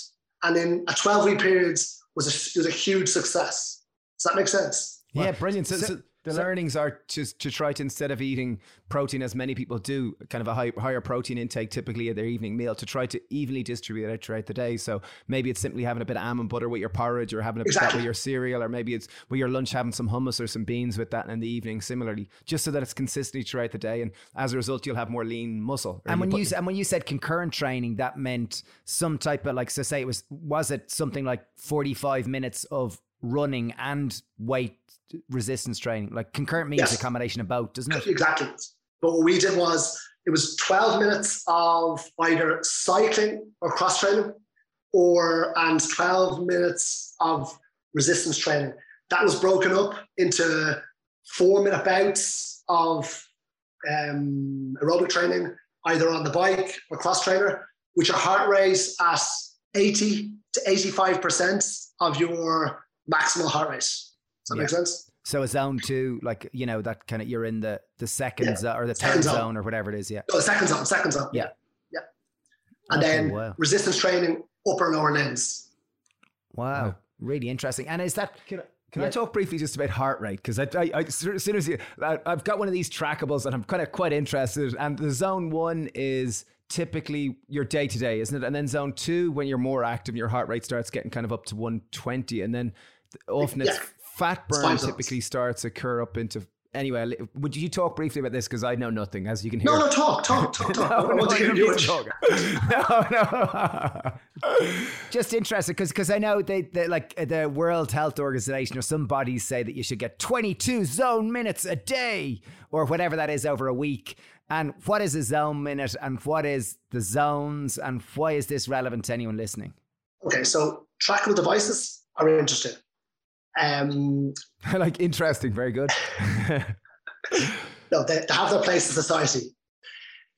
And in a 12 week period was a, was a huge success. Does that make sense? Yeah, brilliant. So, so the so, learnings are just to try to instead of eating protein as many people do, kind of a high, higher protein intake typically at their evening meal, to try to evenly distribute it throughout the day. So maybe it's simply having a bit of almond butter with your porridge, or having a exactly. bit with your cereal, or maybe it's with your lunch having some hummus or some beans with that in the evening. Similarly, just so that it's consistently throughout the day, and as a result, you'll have more lean muscle. And when you, and when you said concurrent training, that meant some type of like, so say it was was it something like forty five minutes of running and weight resistance training? Like concurrent means yes. a combination of both, doesn't it? Exactly. But what we did was it was 12 minutes of either cycling or cross training or and 12 minutes of resistance training. That was broken up into four minute bouts of um, aerobic training, either on the bike or cross trainer, which are heart rates at 80 to 85% of your maximal heart rate. Does that yeah. make sense? So a zone two, like you know, that kind of you're in the the second yeah. zone or the third zone. zone. or whatever it is. Yeah. No, the second zone. Second zone. Yeah. Yeah. And okay, then wow. resistance training, upper and lower limbs. Wow. wow. Really interesting. And is that can yeah. I talk briefly just about heart rate? Because I, I, I, as soon as you, I, I've got one of these trackables and I'm kind of quite interested. And the zone one is typically your day to day, isn't it? And then zone two, when you're more active, your heart rate starts getting kind of up to 120. And then often it's yeah. fat burn typically starts occur up into. Anyway, would you talk briefly about this? Because I know nothing, as you can hear. No, no, talk, talk, talk, talk. no, I want to hear you talk. no, no. Just interested because because I know they, they like uh, the World Health Organization or some bodies say that you should get 22 zone minutes a day or whatever that is over a week. And what is a zone minute and what is the zones and why is this relevant to anyone listening? Okay, so trackable devices are interesting. Um, like interesting, very good. no, they, they have their place in society.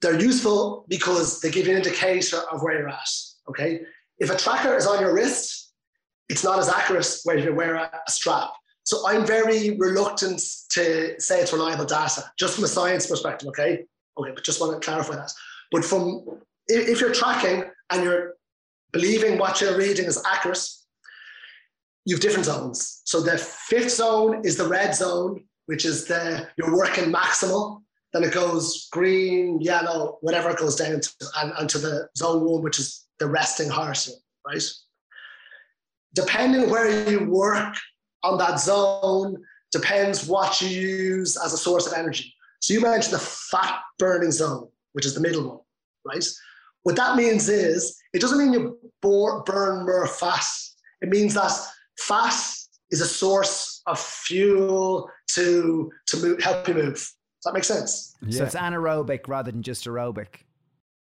They're useful because they give you an indicator of where you're at. Okay, if a tracker is on your wrist, it's not as accurate where you wear a, a strap. So I'm very reluctant to say it's reliable data, just from a science perspective. Okay, okay, but just want to clarify that. But from if you're tracking and you're believing what you're reading is accurate, you have different zones. So the fifth zone is the red zone, which is the you're working maximal. Then it goes green, yellow, whatever it goes down to, and, and to the zone one, which is the resting heart, right? Depending where you work on that zone, depends what you use as a source of energy. So you mentioned the fat burning zone, which is the middle one, right? What that means is it doesn't mean you burn more fat. It means that fat is a source of fuel to to move, help you move. Does that make sense? Yeah. So it's anaerobic rather than just aerobic.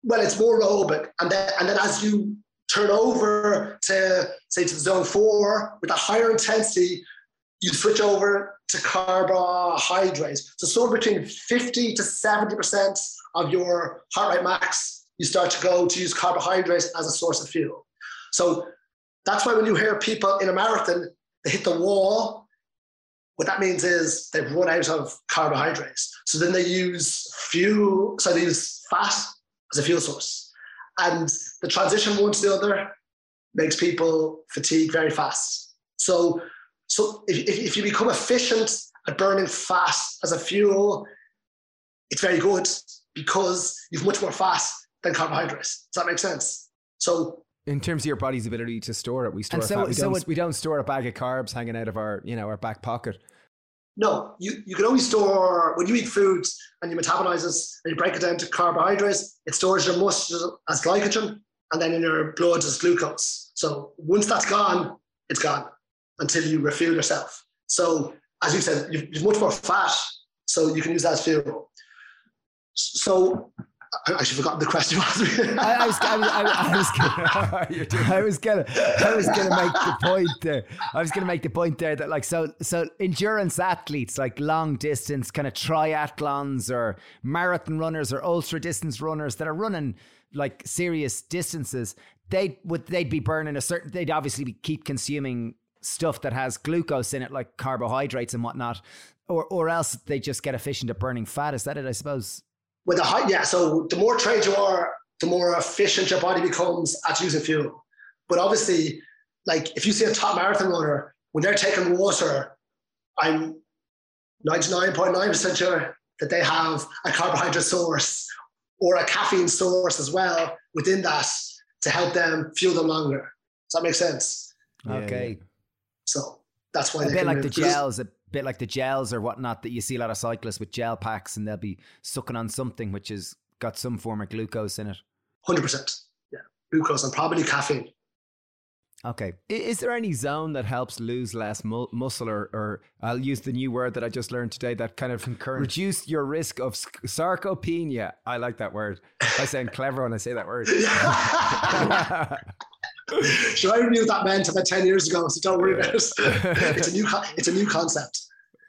Well, it's more aerobic, and then and then as you turn over to say to the zone four with a higher intensity, you switch over to carbohydrates. So somewhere between 50 to 70% of your heart rate max, you start to go to use carbohydrates as a source of fuel. So that's why when you hear people in a marathon, they hit the wall. What that means is they've run out of carbohydrates. So then they use fuel, so they use fat as a fuel source. And the transition one to the other makes people fatigue very fast. So, so if, if you become efficient at burning fat as a fuel, it's very good because you've much more fat than carbohydrates. Does that make sense? So in terms of your body's ability to store it, we store so, fat. We, so don't, it, we don't store a bag of carbs hanging out of our, you know, our back pocket. No, you, you can only store when you eat foods and you metabolize it and you break it down to carbohydrates, it stores your muscles as glycogen and then in your blood as glucose. So once that's gone, it's gone until you refuel yourself. So as you said, you've, you've much more fat, so you can use that as fuel. So I actually forgot the question. I, I, was, I, was, I, was gonna, I was gonna, I was gonna make the point there. I was gonna make the point there that like so, so endurance athletes, like long distance kind of triathlons or marathon runners or ultra distance runners that are running like serious distances, they would they'd be burning a certain. They'd obviously be, keep consuming stuff that has glucose in it, like carbohydrates and whatnot, or or else they just get efficient at burning fat. Is that it? I suppose with a high, yeah. So the more trained you are, the more efficient your body becomes at using fuel. But obviously, like if you see a top marathon runner when they're taking water, I'm 99.9% sure that they have a carbohydrate source or a caffeine source as well within that to help them fuel them longer. Does that make sense? Okay. So that's why a bit like the gels, a bit like the gels or whatnot that you see a lot of cyclists with gel packs and they'll be sucking on something which has got some form of glucose in it. Hundred percent, yeah, glucose and probably caffeine. Okay. Is there any zone that helps lose less mu- muscle, or, or I'll use the new word that I just learned today that kind of Concurrent. reduce your risk of sarcopenia? I like that word. I sound clever when I say that word. Should I knew that meant about 10 years ago, so don't worry about it. it's a new it's a new concept.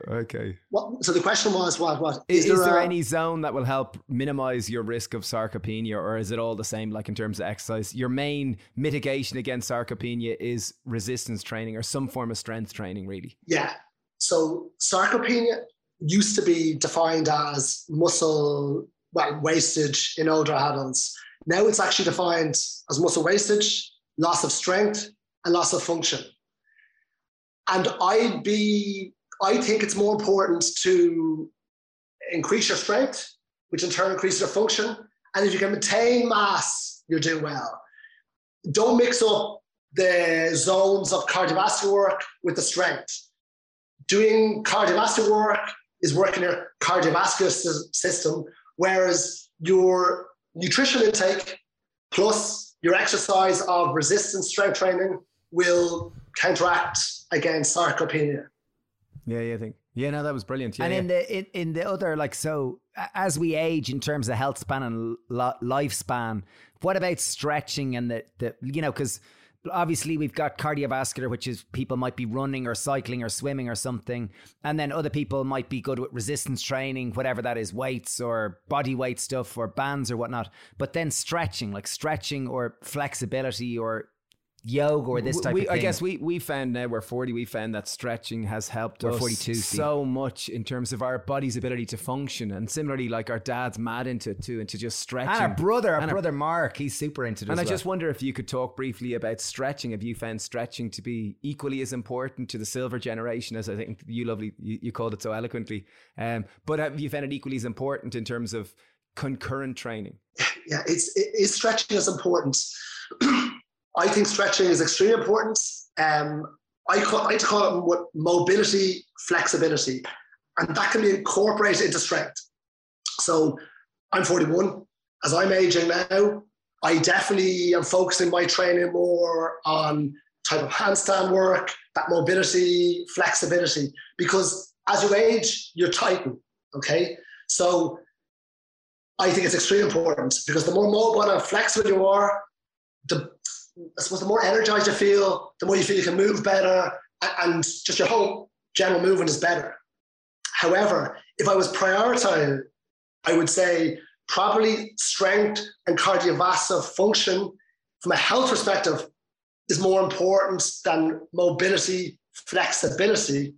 Okay. What, so the question was what what is, is there, there a, any zone that will help minimize your risk of sarcopenia or is it all the same like in terms of exercise? Your main mitigation against sarcopenia is resistance training or some form of strength training really. Yeah. So sarcopenia used to be defined as muscle well wastage in older adults. Now it's actually defined as muscle wastage loss of strength, and loss of function. And I'd be, I think it's more important to increase your strength, which in turn increases your function. And if you can maintain mass, you're doing well. Don't mix up the zones of cardiovascular work with the strength. Doing cardiovascular work is working your cardiovascular system, whereas your nutrition intake plus your exercise of resistance strength training will counteract against sarcopenia. Yeah, yeah, I think Yeah, no, that was brilliant. Yeah, and yeah. in the in, in the other like so as we age in terms of health span and lifespan, what about stretching and the the you know because obviously we've got cardiovascular which is people might be running or cycling or swimming or something and then other people might be good with resistance training whatever that is weights or body weight stuff or bands or whatnot but then stretching like stretching or flexibility or yoga or this type we, of thing. I guess we we found now we're 40 we found that stretching has helped We're us 42, so much in terms of our body's ability to function and similarly like our dad's mad into it too into just stretching and our brother, our And our- brother Mark, he's super into this. and I as just wonder if you could talk briefly about stretching. Have you found stretching to be equally as important to the silver generation as I think you lovely you, you called it so eloquently? Um, but have you found it equally as important in terms of concurrent training? yeah, it's it, is stretching is important. I think stretching is extremely important. Um, I, call, I call it what mobility, flexibility, and that can be incorporated into strength. So I'm 41. As I'm aging now, I definitely am focusing my training more on type of handstand work, that mobility, flexibility, because as you age, you tighten. Okay, so I think it's extremely important because the more mobile and flexible you are, the I suppose the more energized you feel, the more you feel you can move better, and just your whole general movement is better. However, if I was prioritizing, I would say probably strength and cardiovascular function from a health perspective is more important than mobility, flexibility.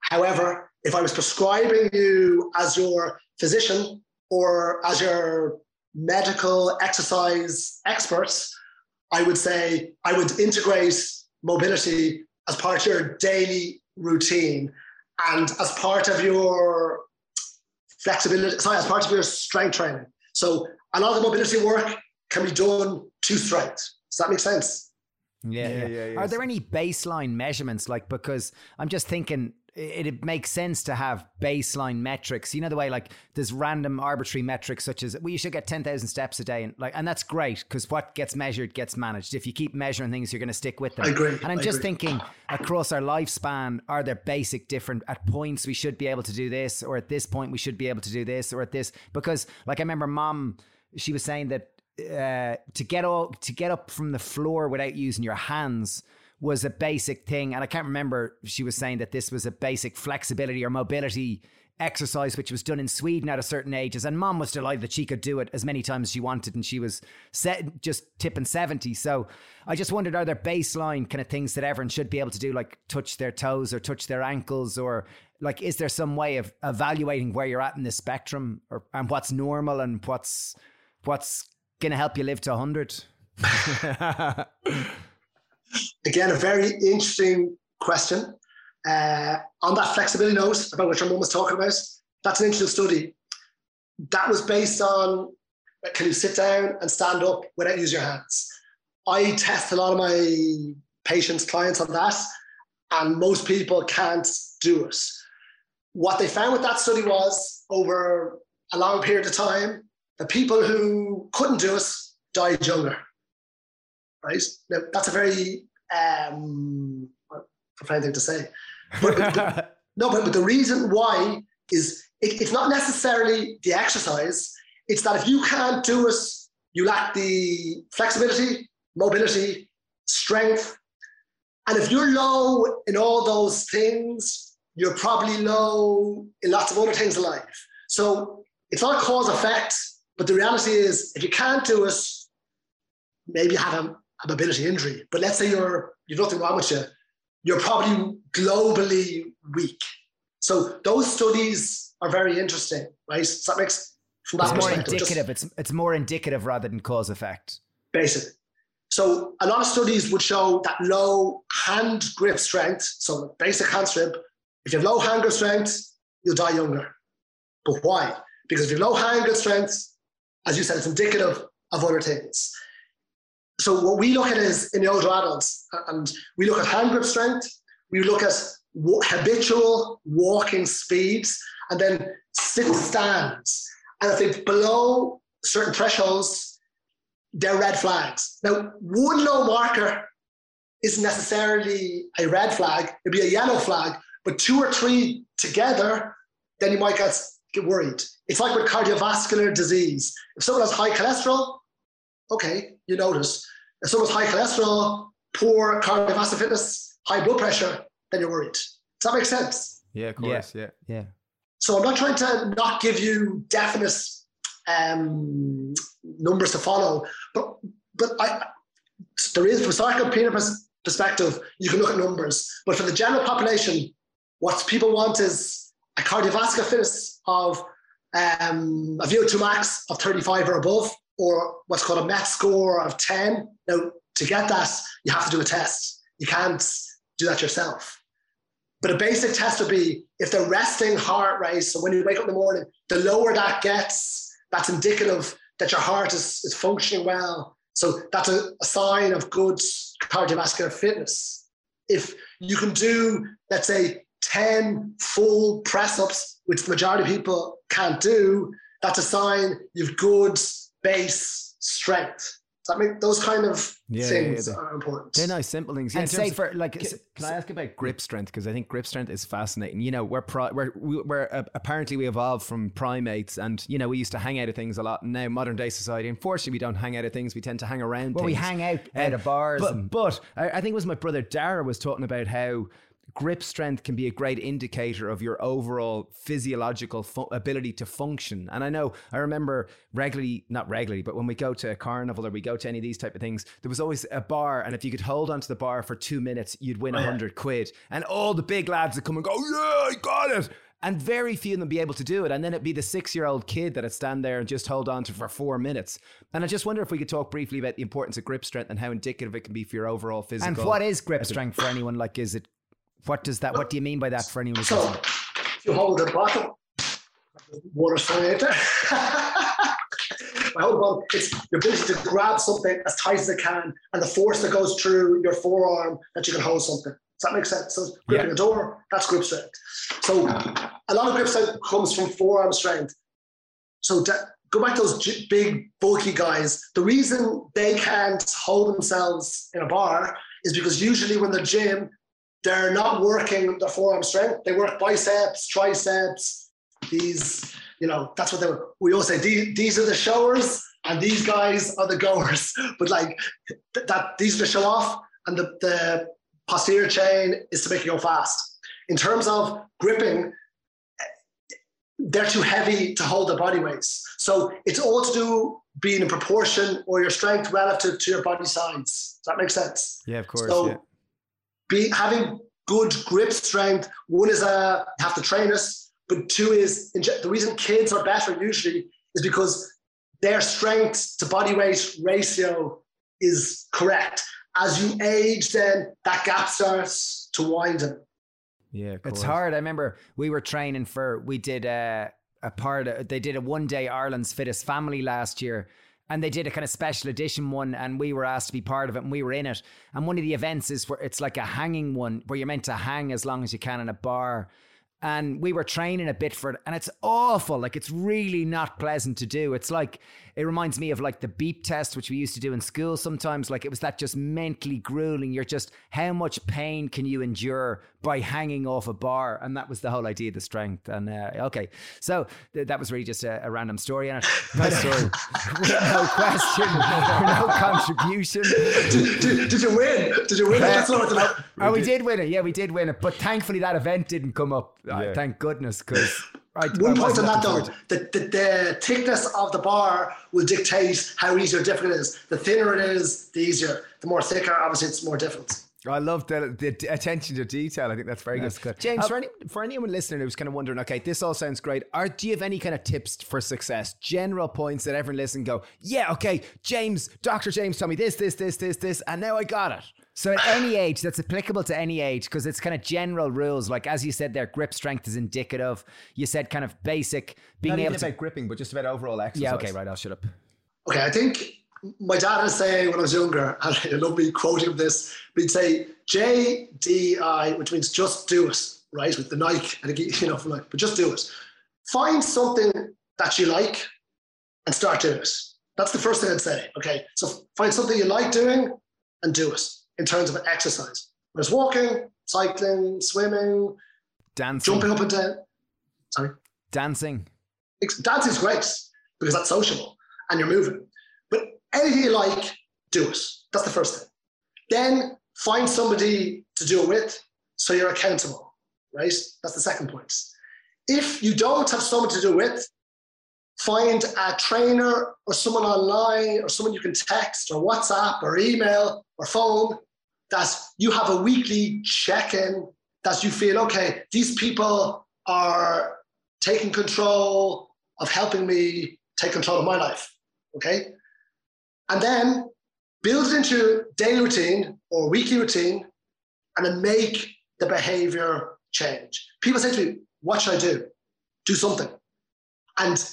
However, if I was prescribing you as your physician or as your medical exercise experts, I would say I would integrate mobility as part of your daily routine and as part of your flexibility, sorry, as part of your strength training. So a lot of the mobility work can be done to strength. Does that make sense? Yeah, Yeah, yeah. yeah, yeah. Are there any baseline measurements? Like, because I'm just thinking it, it makes sense to have baseline metrics. You know, the way like there's random arbitrary metrics such as well, you should get 10,000 steps a day. And like, and that's great because what gets measured gets managed. If you keep measuring things, you're going to stick with them. I agree, And I'm I just agree. thinking across our lifespan, are there basic different at points we should be able to do this, or at this point we should be able to do this, or at this? Because like I remember mom, she was saying that uh, to get all to get up from the floor without using your hands was a basic thing. And i can't remember she was saying that this was a basic flexibility or mobility exercise which was done in sweden at a certain ages and mom was delighted that she could do it as many times as she wanted. And she was set just tipping 70 so i just wondered are there baseline kind of things that everyone should be able to do like touch their toes or touch their ankles? Or like is there some way of evaluating where you're at in the spectrum or and what's normal and what's what's going to help you live to 100 Again, a very interesting question. Uh, on that flexibility note about your mum was talking about, that's an interesting study. That was based on can you sit down and stand up without using your hands? I test a lot of my patients, clients on that, and most people can't do it. What they found with that study was over a long period of time, the people who couldn't do it died younger right? Now, that's a very um, profound thing to say. But, but- no, but, but the reason why is it, it's not necessarily the exercise. It's that if you can't do it, you lack the flexibility, mobility, strength. And if you're low in all those things, you're probably low in lots of other things in life. So it's not cause effect, but the reality is if you can't do it, maybe you have a, a mobility injury. But let's say you're you've nothing wrong with you, you're probably globally weak. So those studies are very interesting, right? So that makes from that it's more perspective, just indicative it's it's more indicative rather than cause effect basically. So a lot of studies would show that low hand grip strength, so basic hand grip, if you have low hand grip strength, you'll die younger. But why? Because if you have low hand grip strength, as you said, it's indicative of other things. So what we look at is in the older adults, and we look at hand grip strength, we look at habitual walking speeds, and then sit stands. And if they're below certain thresholds, they're red flags. Now, one low marker isn't necessarily a red flag, it'd be a yellow flag, but two or three together, then you might get, get worried. It's like with cardiovascular disease. If someone has high cholesterol, okay, you notice. If someone's high cholesterol, poor cardiovascular fitness, high blood pressure, then you're worried. Does that make sense? Yeah, of course. Yeah. Yeah. So I'm not trying to not give you definite um, numbers to follow, but but I there is from a sarcopenia perspective, you can look at numbers. But for the general population, what people want is a cardiovascular fitness of um, a VO2 max of 35 or above, or what's called a MET score of 10. Now, to get that, you have to do a test. You can't do that yourself. But a basic test would be if the resting heart rate, so when you wake up in the morning, the lower that gets, that's indicative that your heart is, is functioning well. So that's a, a sign of good cardiovascular fitness. If you can do, let's say, 10 full press ups, which the majority of people can't do, that's a sign you've good base strength. So I mean, those kind of Yeah, yeah, things yeah, they- are important. They're nice, simple things. Yeah, And say for like, Can, can I ask about grip strength? Because I think grip strength is fascinating. You know, we're pri- we're we- we're uh, apparently we evolved from primates, and you know we used to hang out of things a lot. And now modern day society, unfortunately, we don't hang out of things. We tend to hang around. well, we hang out out Um, of bars. But, and, but I, I think it was my brother Dara was talking about how grip strength can be a great indicator of your overall physiological fu- ability to function. And I know I remember regularly, not regularly, but when we go to a carnival or we go to any of these type of things, there was always a bar, and if you could hold onto the bar for two minutes, you'd win oh, a hundred quid. And all the big lads would come and go, "Yeah, I got it." And very few of them be able to do it. And then it'd be the six year old kid that'd stand there and just hold on to for four minutes. And I just wonder if we could talk briefly about the importance of grip strength and how indicative it can be for your overall physical. and what is grip strength for anyone? Like, is it? What does that? What do you mean by that for anyone? who's So listening? if you hold the bottle, water's flowing out there. By holding it's your ability to grab something as tight as it can and the force that goes through your forearm that you can hold something. Does that make sense? So gripping a door, that's grip strength. So a lot of grip strength comes from forearm strength. So to go back to those big, bulky guys, the reason they can't hold themselves in a bar is because usually when they're gym, they're not working their forearm strength. They work biceps, triceps, these, you know, that's what they were. We all say these, these are the showers and these guys are the goers. But like th- that, these are the show off and the, the posterior chain is to make you go fast. In terms of gripping, they're too heavy to hold their body weights. So it's all to do being in proportion or your strength relative to your body size. Does that make sense? Yeah, of course. So yeah. Be having good grip strength. One is uh, you have to train us, but two is the reason kids are better usually is because their strength to body weight ratio is correct. As you age, then that gap starts to widen. Yeah, of It's hard. I remember we were training for we did a a part of, they did a one day Ireland's fittest family last year and they did a kind of special edition one and we were asked to be part of it and we were in it. And one of the events is where it's like a hanging one where you're meant to hang as long as you can in a bar and we were training a bit for it and it's awful like it's really not pleasant to do it's like it reminds me of like the beep test which we used to do in school sometimes like it was that just mentally grueling you're just how much pain can you endure by hanging off a bar and that was the whole idea of the strength and uh, okay so th- that was really just a, a random story and Nice story. no question no contribution Did, did, did you win? Did you win? That's I want to know. Oh, we did win it. Yeah, we did win it. But thankfully, that event didn't come up. Uh, Yeah. thank goodness, because I, One I point on that though, the, the, the thickness of the bar will dictate how easy or difficult it is. The thinner it is, the easier. The more thicker, obviously, it's more difficult. I love the, the attention to detail. I think that's very That's good. good. James, Uh, for, any, for anyone listening who's kind of wondering, okay, this all sounds great. Are, do you have any kind of tips for success? General points that everyone listen go, yeah, okay, James, Dr. James tell me this, this, this, this, this, and now I got it. So at any age, that's applicable to any age because it's kind of general rules. Like as you said, their grip strength is indicative. You said kind of basic being Not able even to. about gripping, but just about overall exercise. Yeah. Okay. Right. I'll shut up. Okay, I think my dad would say when I was younger, and I love me quoting this, but he'd say JDI, which means just do it, right? With the Nike, I think, you know, from like, but just do it. Find something that you like and start doing it. That's the first thing I'd say. Okay, so find something you like doing and do it in terms of exercise. Whereas walking, cycling, swimming, Dancing. jumping up and down. Sorry. Dancing. Dancing is great because that's sociable and you're moving. But anything you like, do it. That's the first thing. Then find somebody to do it with so you're accountable, right? That's the second point. If you don't have someone to do it with, find a trainer or someone online or someone you can text or WhatsApp or email or phone that you have a weekly check in that you feel, okay, these people are taking control of helping me take control of my life. Okay. And then build it into daily routine or weekly routine and then make the behavior change. People say to me, What should I do? Do something. And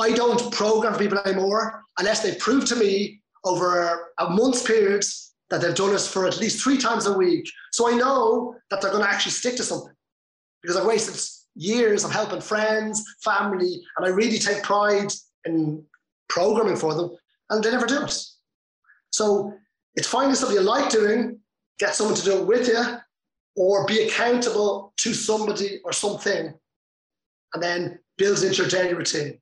I don't program people anymore unless they prove to me over a month's period that they've done this for at least three times a week. So I know that they're going to actually stick to something because I've wasted years of helping friends, family, and I really take pride in programming for them, and they never do it. So it's finding something you like doing, get someone to do it with you, or be accountable to somebody or something, and then build into your daily routine.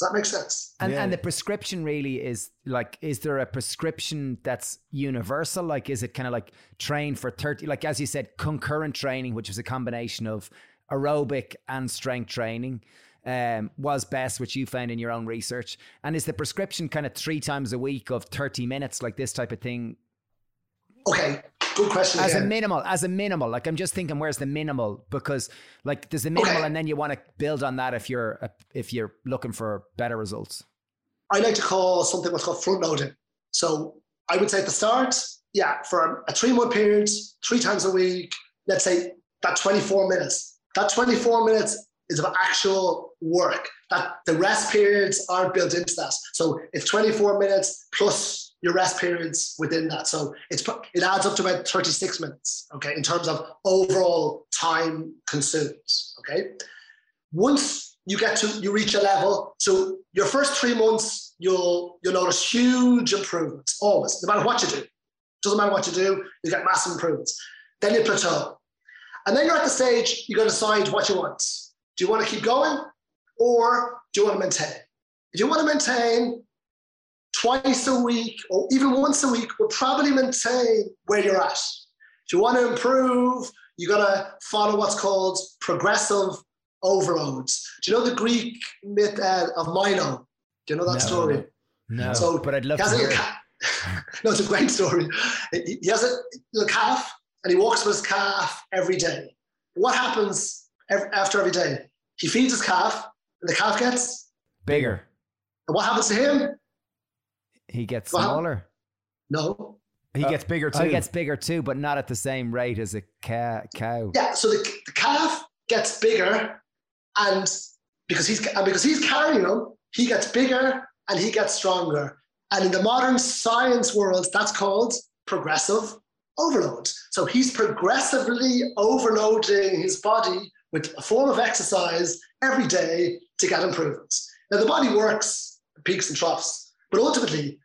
Does that make sense? And, Yeah. and the prescription really is like, is there a prescription that's universal? Like, is it kind of like train for 30, like, as you said, concurrent training, which is a combination of aerobic and strength training, um, was best, which you found in your own research? And is the prescription kind of three times a week of 30 minutes, like this type of thing? Okay, good question. As a minimal, as a minimal, like I'm just thinking, where's the minimal? Because like there's the minimal, Okay. and then you want to build on that if you're if you're looking for better results. I like to call something what's called front loading. So I would say at the start, yeah, for a three month period, three times a week, let's say that 24 minutes. That 24 minutes is of actual work. That the rest periods aren't built into that. So it's 24 minutes plus your rest periods within that. So it's it adds up to about 36 minutes, okay, in terms of overall time consumed. Okay. Once you get to you reach a level, so your first three months you'll you'll notice huge improvements always, no matter what you do. Doesn't matter what you do, you get massive improvements. Then you plateau. And then you're at the stage you got to decide what you want. Do you want to keep going or do you want to maintain? If you want to maintain twice a week or even once a week, we'll probably maintain where you're at. If you want to improve, you got to follow what's called progressive overloads. Do you know the Greek myth uh, of Milo? Do you know that No. story? No, So but I'd love to hear. no, it's a great story. He has a little calf and he walks with his calf every day. What happens ev- after every day? He feeds his calf and the calf gets, Bigger. and what happens to him? He gets Well, smaller. No. He gets uh, bigger too. He gets bigger too, but not at the same rate as a ca- cow. Yeah, so the, the calf gets bigger and because he's and because he's carrying him, he gets bigger and he gets stronger. And in the modern science world, that's called progressive overload. So he's progressively overloading his body with a form of exercise every day to get improvements. Now the body works peaks and troughs, but ultimately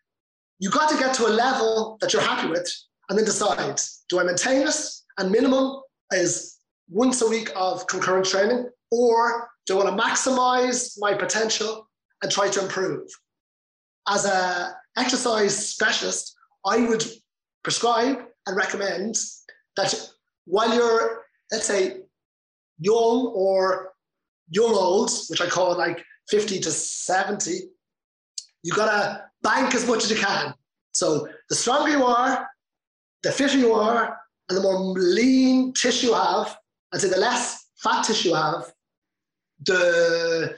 you got to get to a level that you're happy with and then decide, do I maintain it? And minimum is once a week of concurrent training, or do I want to maximize my potential and try to improve? As a exercise specialist, I would prescribe and recommend that while you're, let's say, young or young old, which I call like 50 to 70, you gotta bank as much as you can. So the stronger you are, the fitter you are, and the more lean tissue you have, and say the less fat tissue you have, the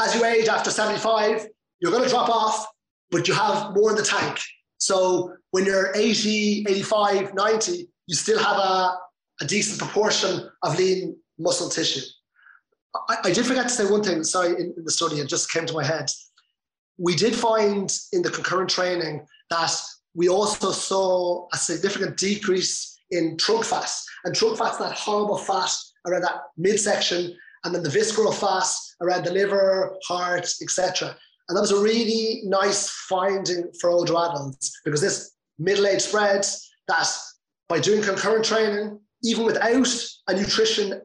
as you age after 75, you're going to drop off, but you have more in the tank. So when you're 80, 85, 90, you still have a, a decent proportion of lean muscle tissue. I, I did forget to say one thing, sorry, in, in the study, it just came to my head. We did find in the concurrent training that we also saw a significant decrease in trunk fat. And trunk fat's that horrible fat around that midsection, and then the visceral fat around the liver, heart, etc. And that was a really nice finding for older adults because this middle age spread that by doing concurrent training, even without a nutrition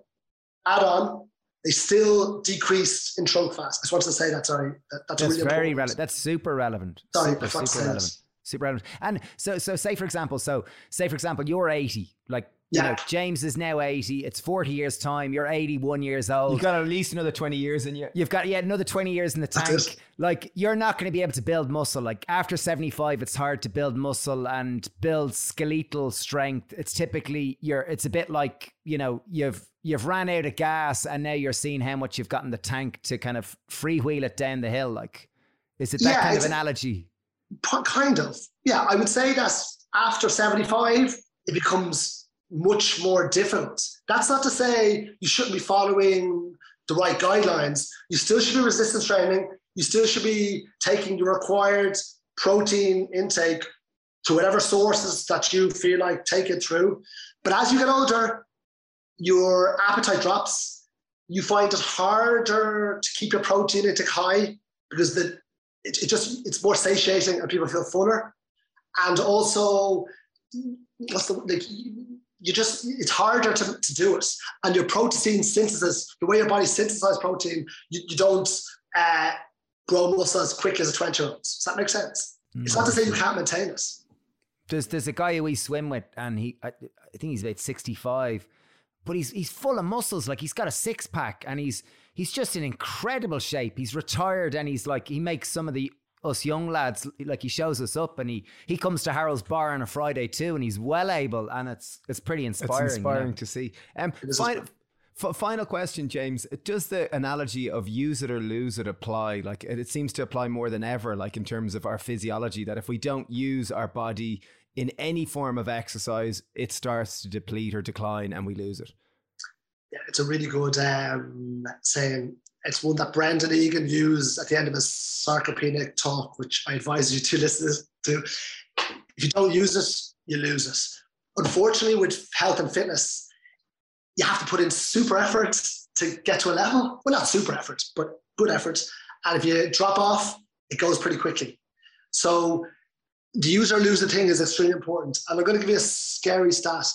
add on, they still decreased in trunk fat. I just wanted to say that. Sorry, that, that's, That's really very relevant. That's super relevant. Sorry, super, I forgot to super relevant. Super relevant. And so, so say for example, so say for example, you're 80. Like, you Yeah. know, James is now 80. It's 40 years time. You're 81 years old. You've got at least another 20 years in you. You've got yeah another twenty years in the tank. Like you're not going to be able to build muscle. Like after seventy five, it's hard to build muscle and build skeletal strength. It's typically you're. It's a bit like you know you've you've ran out of gas and now you're seeing how much you've got in the tank to kind of freewheel it down the hill. Like is it that Yeah, kind of analogy? Kind of. Yeah, I would say that after 75, it becomes much more different. That's not to say you shouldn't be following the right guidelines. You still should be resistance training. You still should be taking the required protein intake to whatever sources that you feel like take it through. But as you get older, your appetite drops. You find it harder to keep your protein intake high because the it, it just it's more satiating and people feel fuller and also what's the like you just it's harder to, to do it. And your protein synthesis the way your body synthesizes protein you, you don't uh, grow muscle as quick as a 20 year old does that make sense? It's not to say you can't maintain it. There's there's a guy who we swim with, and he I, I think he's about sixty five, but he's he's full of muscles. Like he's got a six pack, and he's he's just in incredible shape. He's retired, and he's like he makes some of the us young lads like he shows us up, and he he comes to Harold's Bar on a Friday too, and he's well able, and it's it's pretty It's inspiring. you know? inspiring to see. Um, final, f- final question, James. Does the analogy of use it or lose it apply? Like it, it seems to apply more than ever, like in terms of our physiology, that if we don't use our body in any form of exercise, it starts to deplete or decline and we lose it. yeah, it's a really good um, saying it's one that Brendan Egan used at the end of his sarcopenic talk which I advise you to listen to if you don't use it you lose it unfortunately with health and fitness you have to put in super effort to get to a level. Well, not super effort, but good effort. And if you drop off, it goes pretty quickly. So the use or lose it thing is extremely important. And I'm going to give you a scary stat.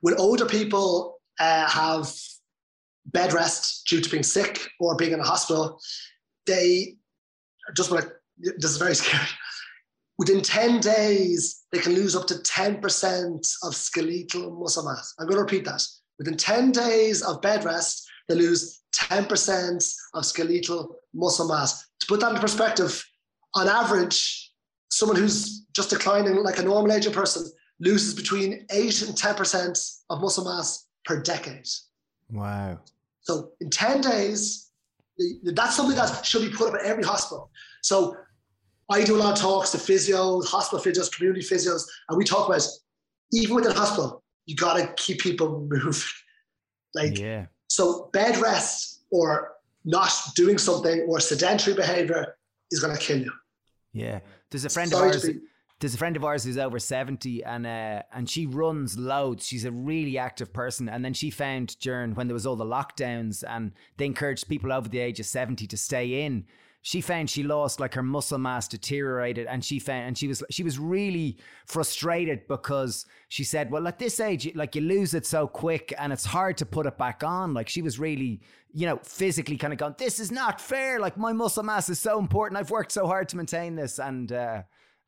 When older people uh, have bed rest due to being sick or being in a hospital, they just want this is very scary. Within 10 days, they can lose up to 10% of skeletal muscle mass. I'm going to repeat that. Within 10 days of bed rest, they lose 10% of skeletal muscle mass. To put that into perspective, on average, someone who's just declining like a normal aging person loses between 8 and 10% of muscle mass per decade. Wow. So in 10 days, that's something that should be put up at every hospital. So I do a lot of talks to physios, hospital physios, community physios, and we talk about even within hospital, you got to keep people moving. Like, Yeah. so bed rest or not doing something or sedentary behavior is going to kill you. Yeah. There's a friend Sorry of to ours. There's a friend of ours who's over 70 and uh, and she runs loads. She's a really active person. And then she found during when there was all the lockdowns and they encouraged people over the age of 70 to stay in. She found she lost like her muscle mass deteriorated and she found and she was she was really frustrated because she said, Well, at this age, like you lose it so quick and it's hard to put it back on. Like she was really, you know, physically kind of going, This is not fair. Like my muscle mass is so important. I've worked so hard to maintain this. And uh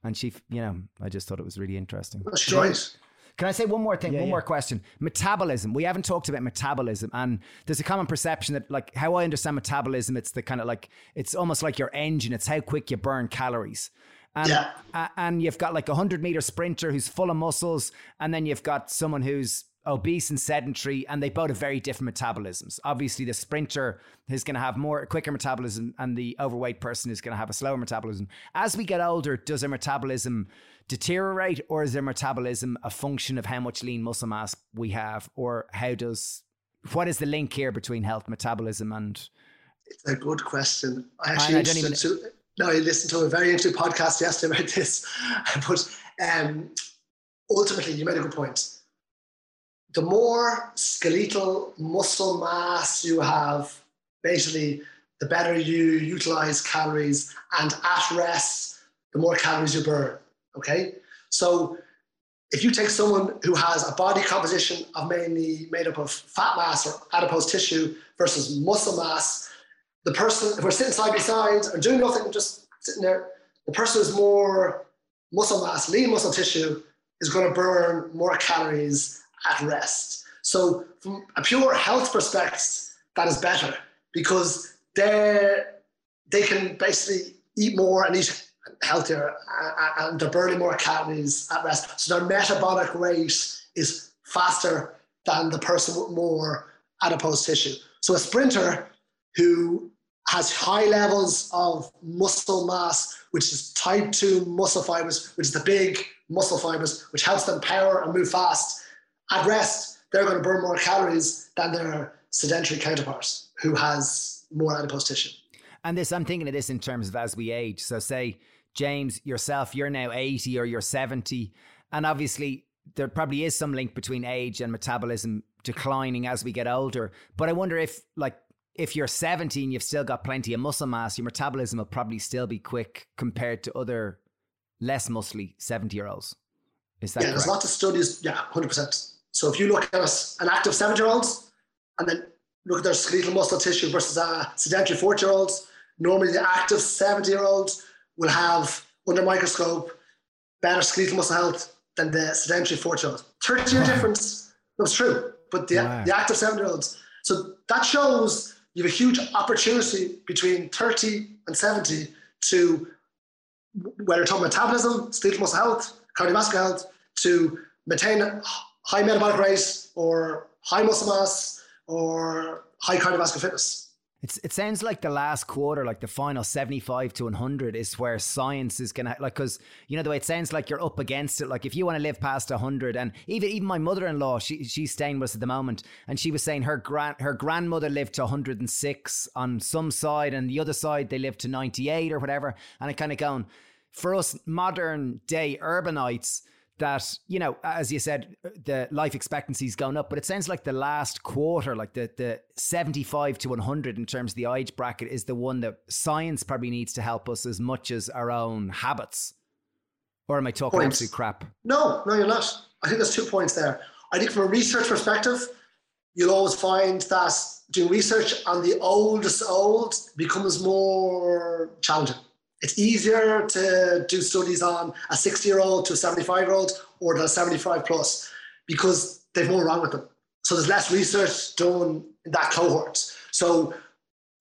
and she, you know, I just thought it was really interesting. That's right. Can I say one more thing? Yeah, one yeah. more question. Metabolism. We haven't talked about metabolism, and there's a common perception that, like, how I understand metabolism, it's the kind of like it's almost like your engine. It's how quick you burn calories. And, Yeah. a- and you've got like a hundred meter sprinter who's full of muscles, and then you've got someone who's obese and sedentary, and they both have very different metabolisms. Obviously, the sprinter is going to have more quicker metabolism, and the overweight person is going to have a slower metabolism. As we get older, does their metabolism deteriorate, or is their metabolism a function of how much lean muscle mass we have, or how does what is the link here between health metabolism and It's a good question. I I actually don't even- to, no, I listened to a very interesting podcast yesterday about this. But um, ultimately, you made a good point. The more skeletal muscle mass you have, basically, the better you utilize calories, and at rest, the more calories you burn. Okay, so if you take someone who has a body composition of mainly made up of fat mass or adipose tissue versus muscle mass, the person, if we're sitting side by side and doing nothing, just sitting there, the person who's more muscle mass, lean muscle tissue, is going to burn more calories at rest. So, from a pure health perspective, that is better because they they can basically eat more and eat healthier and they're burning more calories at rest. So their metabolic rate is faster than the person with more adipose tissue. So a sprinter who has high levels of muscle mass, which is type 2 muscle fibers, which is the big muscle fibers, which helps them power and move fast. At rest, they're going to burn more calories than their sedentary counterparts who has more adipose tissue. And this, I'm thinking of this in terms of as we age. So, say, James, yourself, you're now 80 or you're 70. And obviously, there probably is some link between age and metabolism declining as we get older. But I wonder if, like, if you're 17, you've still got plenty of muscle mass, your metabolism will probably still be quick compared to other less muscly 70 year olds. Is that Yeah, correct? there's lots of studies. Yeah, 100%. So if you look at an active 70 year old and then look at their skeletal muscle tissue versus a sedentary 40 year old, normally the active 70 year old will have, under microscope, better skeletal muscle health than the sedentary 40 year old. 30 year difference. That's true. But the, Wow. the active 70 year olds. So that shows you have a huge opportunity between 30 and 70 to, whether you're talking metabolism, skeletal muscle health, cardiovascular health, to maintain a high metabolic rate or high muscle mass or high cardiovascular fitness. It's, it sounds like the last quarter, like the final 75 to 100 is where science is going to, like, because, you know, the way it sounds like you're up against it. Like, if you want to live past 100, and even even my mother in law, she, she's staying with us at the moment, and she was saying her, grand, her grandmother lived to 106 on some side, and the other side, they lived to 98 or whatever. And I kind of going, for us modern day urbanites, that you know as you said uh, the life expectancy is going up but it sounds like the last quarter like the the 75 to 100 in terms of the age bracket is the one that science probably needs to help us as much as our own habits or am i talking Points. absolute crap No, no, you're not. I think there's two points there. I think from a research perspective, you'll always find that doing research on the oldest old becomes more challenging. It's easier to do studies on a 60 year old to a 75 year old or the 75 plus because they've more wrong with them. So there's less research done in that cohort. So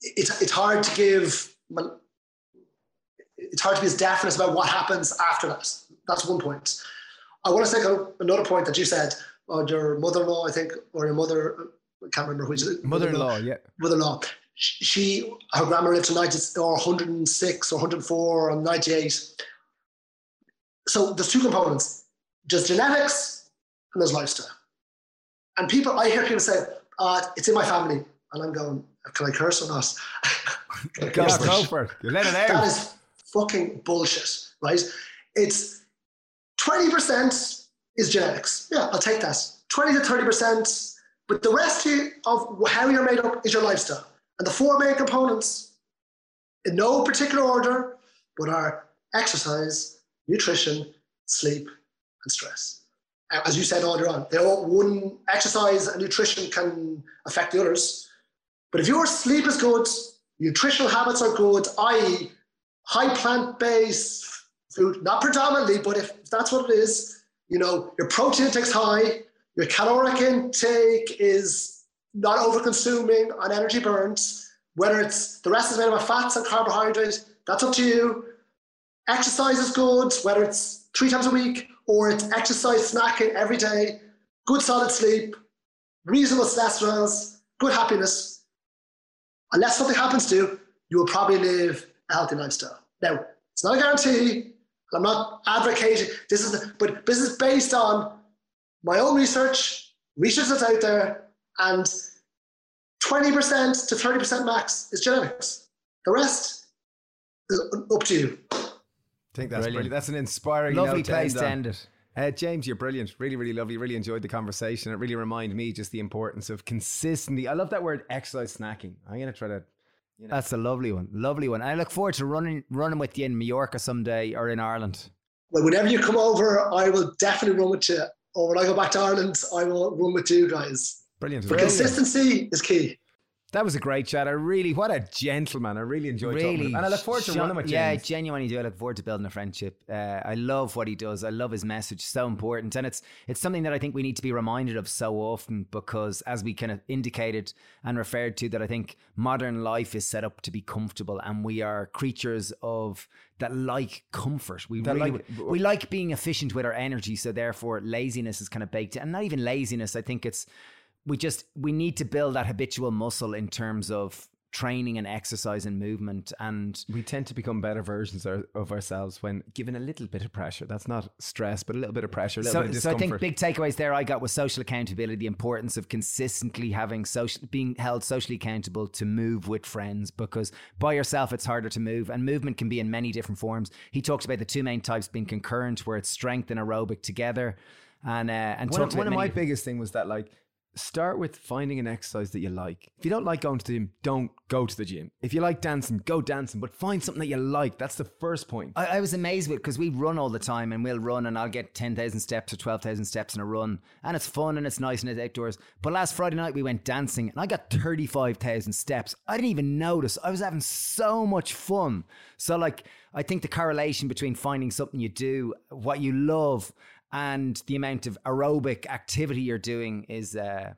it's, it's hard to give, it's hard to be as definite about what happens after that. That's one point. I want to take another point that you said, uh, your mother-in-law, I think, or your mother, I can't remember which. Mother-in-law, yeah. Mother-in-law. She, her grandma lived to 90 or 106 or 104 or 98. So there's two components. There's genetics and there's lifestyle. And people, I hear people say, uh, it's in my family. And I'm going, can I curse or not? Can I curse? go for it. You let it That out. is fucking bullshit, right? It's 20% is genetics. Yeah, I'll take that. 20 to 30%, but the rest of how you're made up is your lifestyle. And the four main components, in no particular order, but are exercise, nutrition, sleep, and stress. As you said earlier on, they all one exercise and nutrition can affect the others. But if your sleep is good, nutritional habits are good, i.e., high plant-based food, not predominantly, but if that's what it is, you know, your protein intake's high, your caloric intake is not over-consuming on energy burns, whether it's the rest is made of fats and carbohydrates, that's up to you. Exercise is good, whether it's three times a week or it's exercise snacking every day, good solid sleep, reasonable stress levels, good happiness. Unless something happens to you, you will probably live a healthy lifestyle. Now, it's not a guarantee. I'm not advocating this is, but this is based on my own research, research that's out there, and 20% to 30% max is genetics. The rest is up to you. I think that's Brilliant. brilliant. That's an inspiring lovely note to place end to end it Uh, James, you're brilliant. Really, really lovely. Really enjoyed the conversation. It really reminded me just the importance of consistency. I love that word exercise snacking. I'm going to try to. You know. that's a lovely one lovely one i look forward to running running with you in mallorca someday or in ireland well, whenever you come over, I will definitely run with you. Or when I go back to Ireland, I will run with you guys. Brilliant. But consistency is key. That was a great chat. I really, what a gentleman. I really enjoyed talking to him. And I look forward to Sean- running with Yeah, genuinely do. I look forward to building a friendship. Uh, I love what he does. I love his message. So important, and it's it's something that I think we need to be reminded of so often because, as we kind of indicated and referred to, that I think modern life is set up to be comfortable, and we are creatures of that like comfort. We That really like- we like being efficient with our energy. So therefore, laziness is kind of baked in, and not even laziness. I think it's we just we need to build that habitual muscle in terms of training and exercise and movement and we tend to become better versions of ourselves when given a little bit of pressure. That's not stress, but a little bit of pressure, a little so, bit of so I think big takeaways there I got was social accountability, the importance of consistently having social being held socially accountable to move with friends because by yourself it's harder to move and movement can be in many different forms. He talked about the two main types being concurrent where it's strength and aerobic together. And uh, and one, of, one of my biggest thing was that like start with finding an exercise that you like. If you don't like going to the gym, don't go to the gym. If you like dancing, go dancing, but find something that you like. That's the first point. I, I was amazed with because we run all the time and we'll run and I'll get 10,000 steps or 12,000 steps in a run and it's fun and it's nice and it's outdoors. But last Friday night we went dancing and I got 35,000 steps. I didn't even notice. I was having so much fun. So, like, I think the correlation between finding something you do, what you love, and the amount of aerobic activity you're doing is. Uh,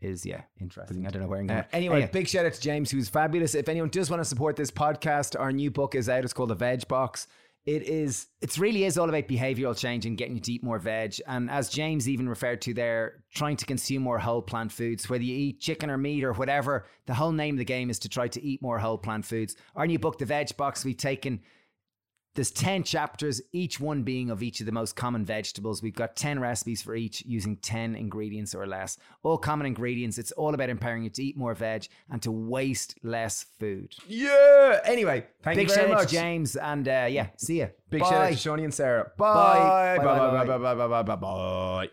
is yeah interesting. I don't know where I'm going. Uh, anyway, big shout out to James, who's fabulous. If anyone does want to support this podcast, our new book is out. It's called The Veg Box. It is it really is all about behavioral change and getting you to eat more veg. And as James even referred to there, trying to consume more whole plant foods, whether you eat chicken or meat or whatever, the whole name of the game is to try to eat more whole plant foods. Our new book, The Veg Box, we've taken there's 10 chapters, each one being of each of the most common vegetables. We've got 10 recipes for each using 10 ingredients or less. All common ingredients. It's all about empowering you to eat more veg and to waste less food. yeah. Anyway, thank Big you shout very out much. to James and uh, yeah, see ya. Big Bye. shout out to Shawnee and Sarah. Bye. Bye. Bye, Bye. bye, Bye. Bye. Bye. Bye. Bye. Bye. Bye.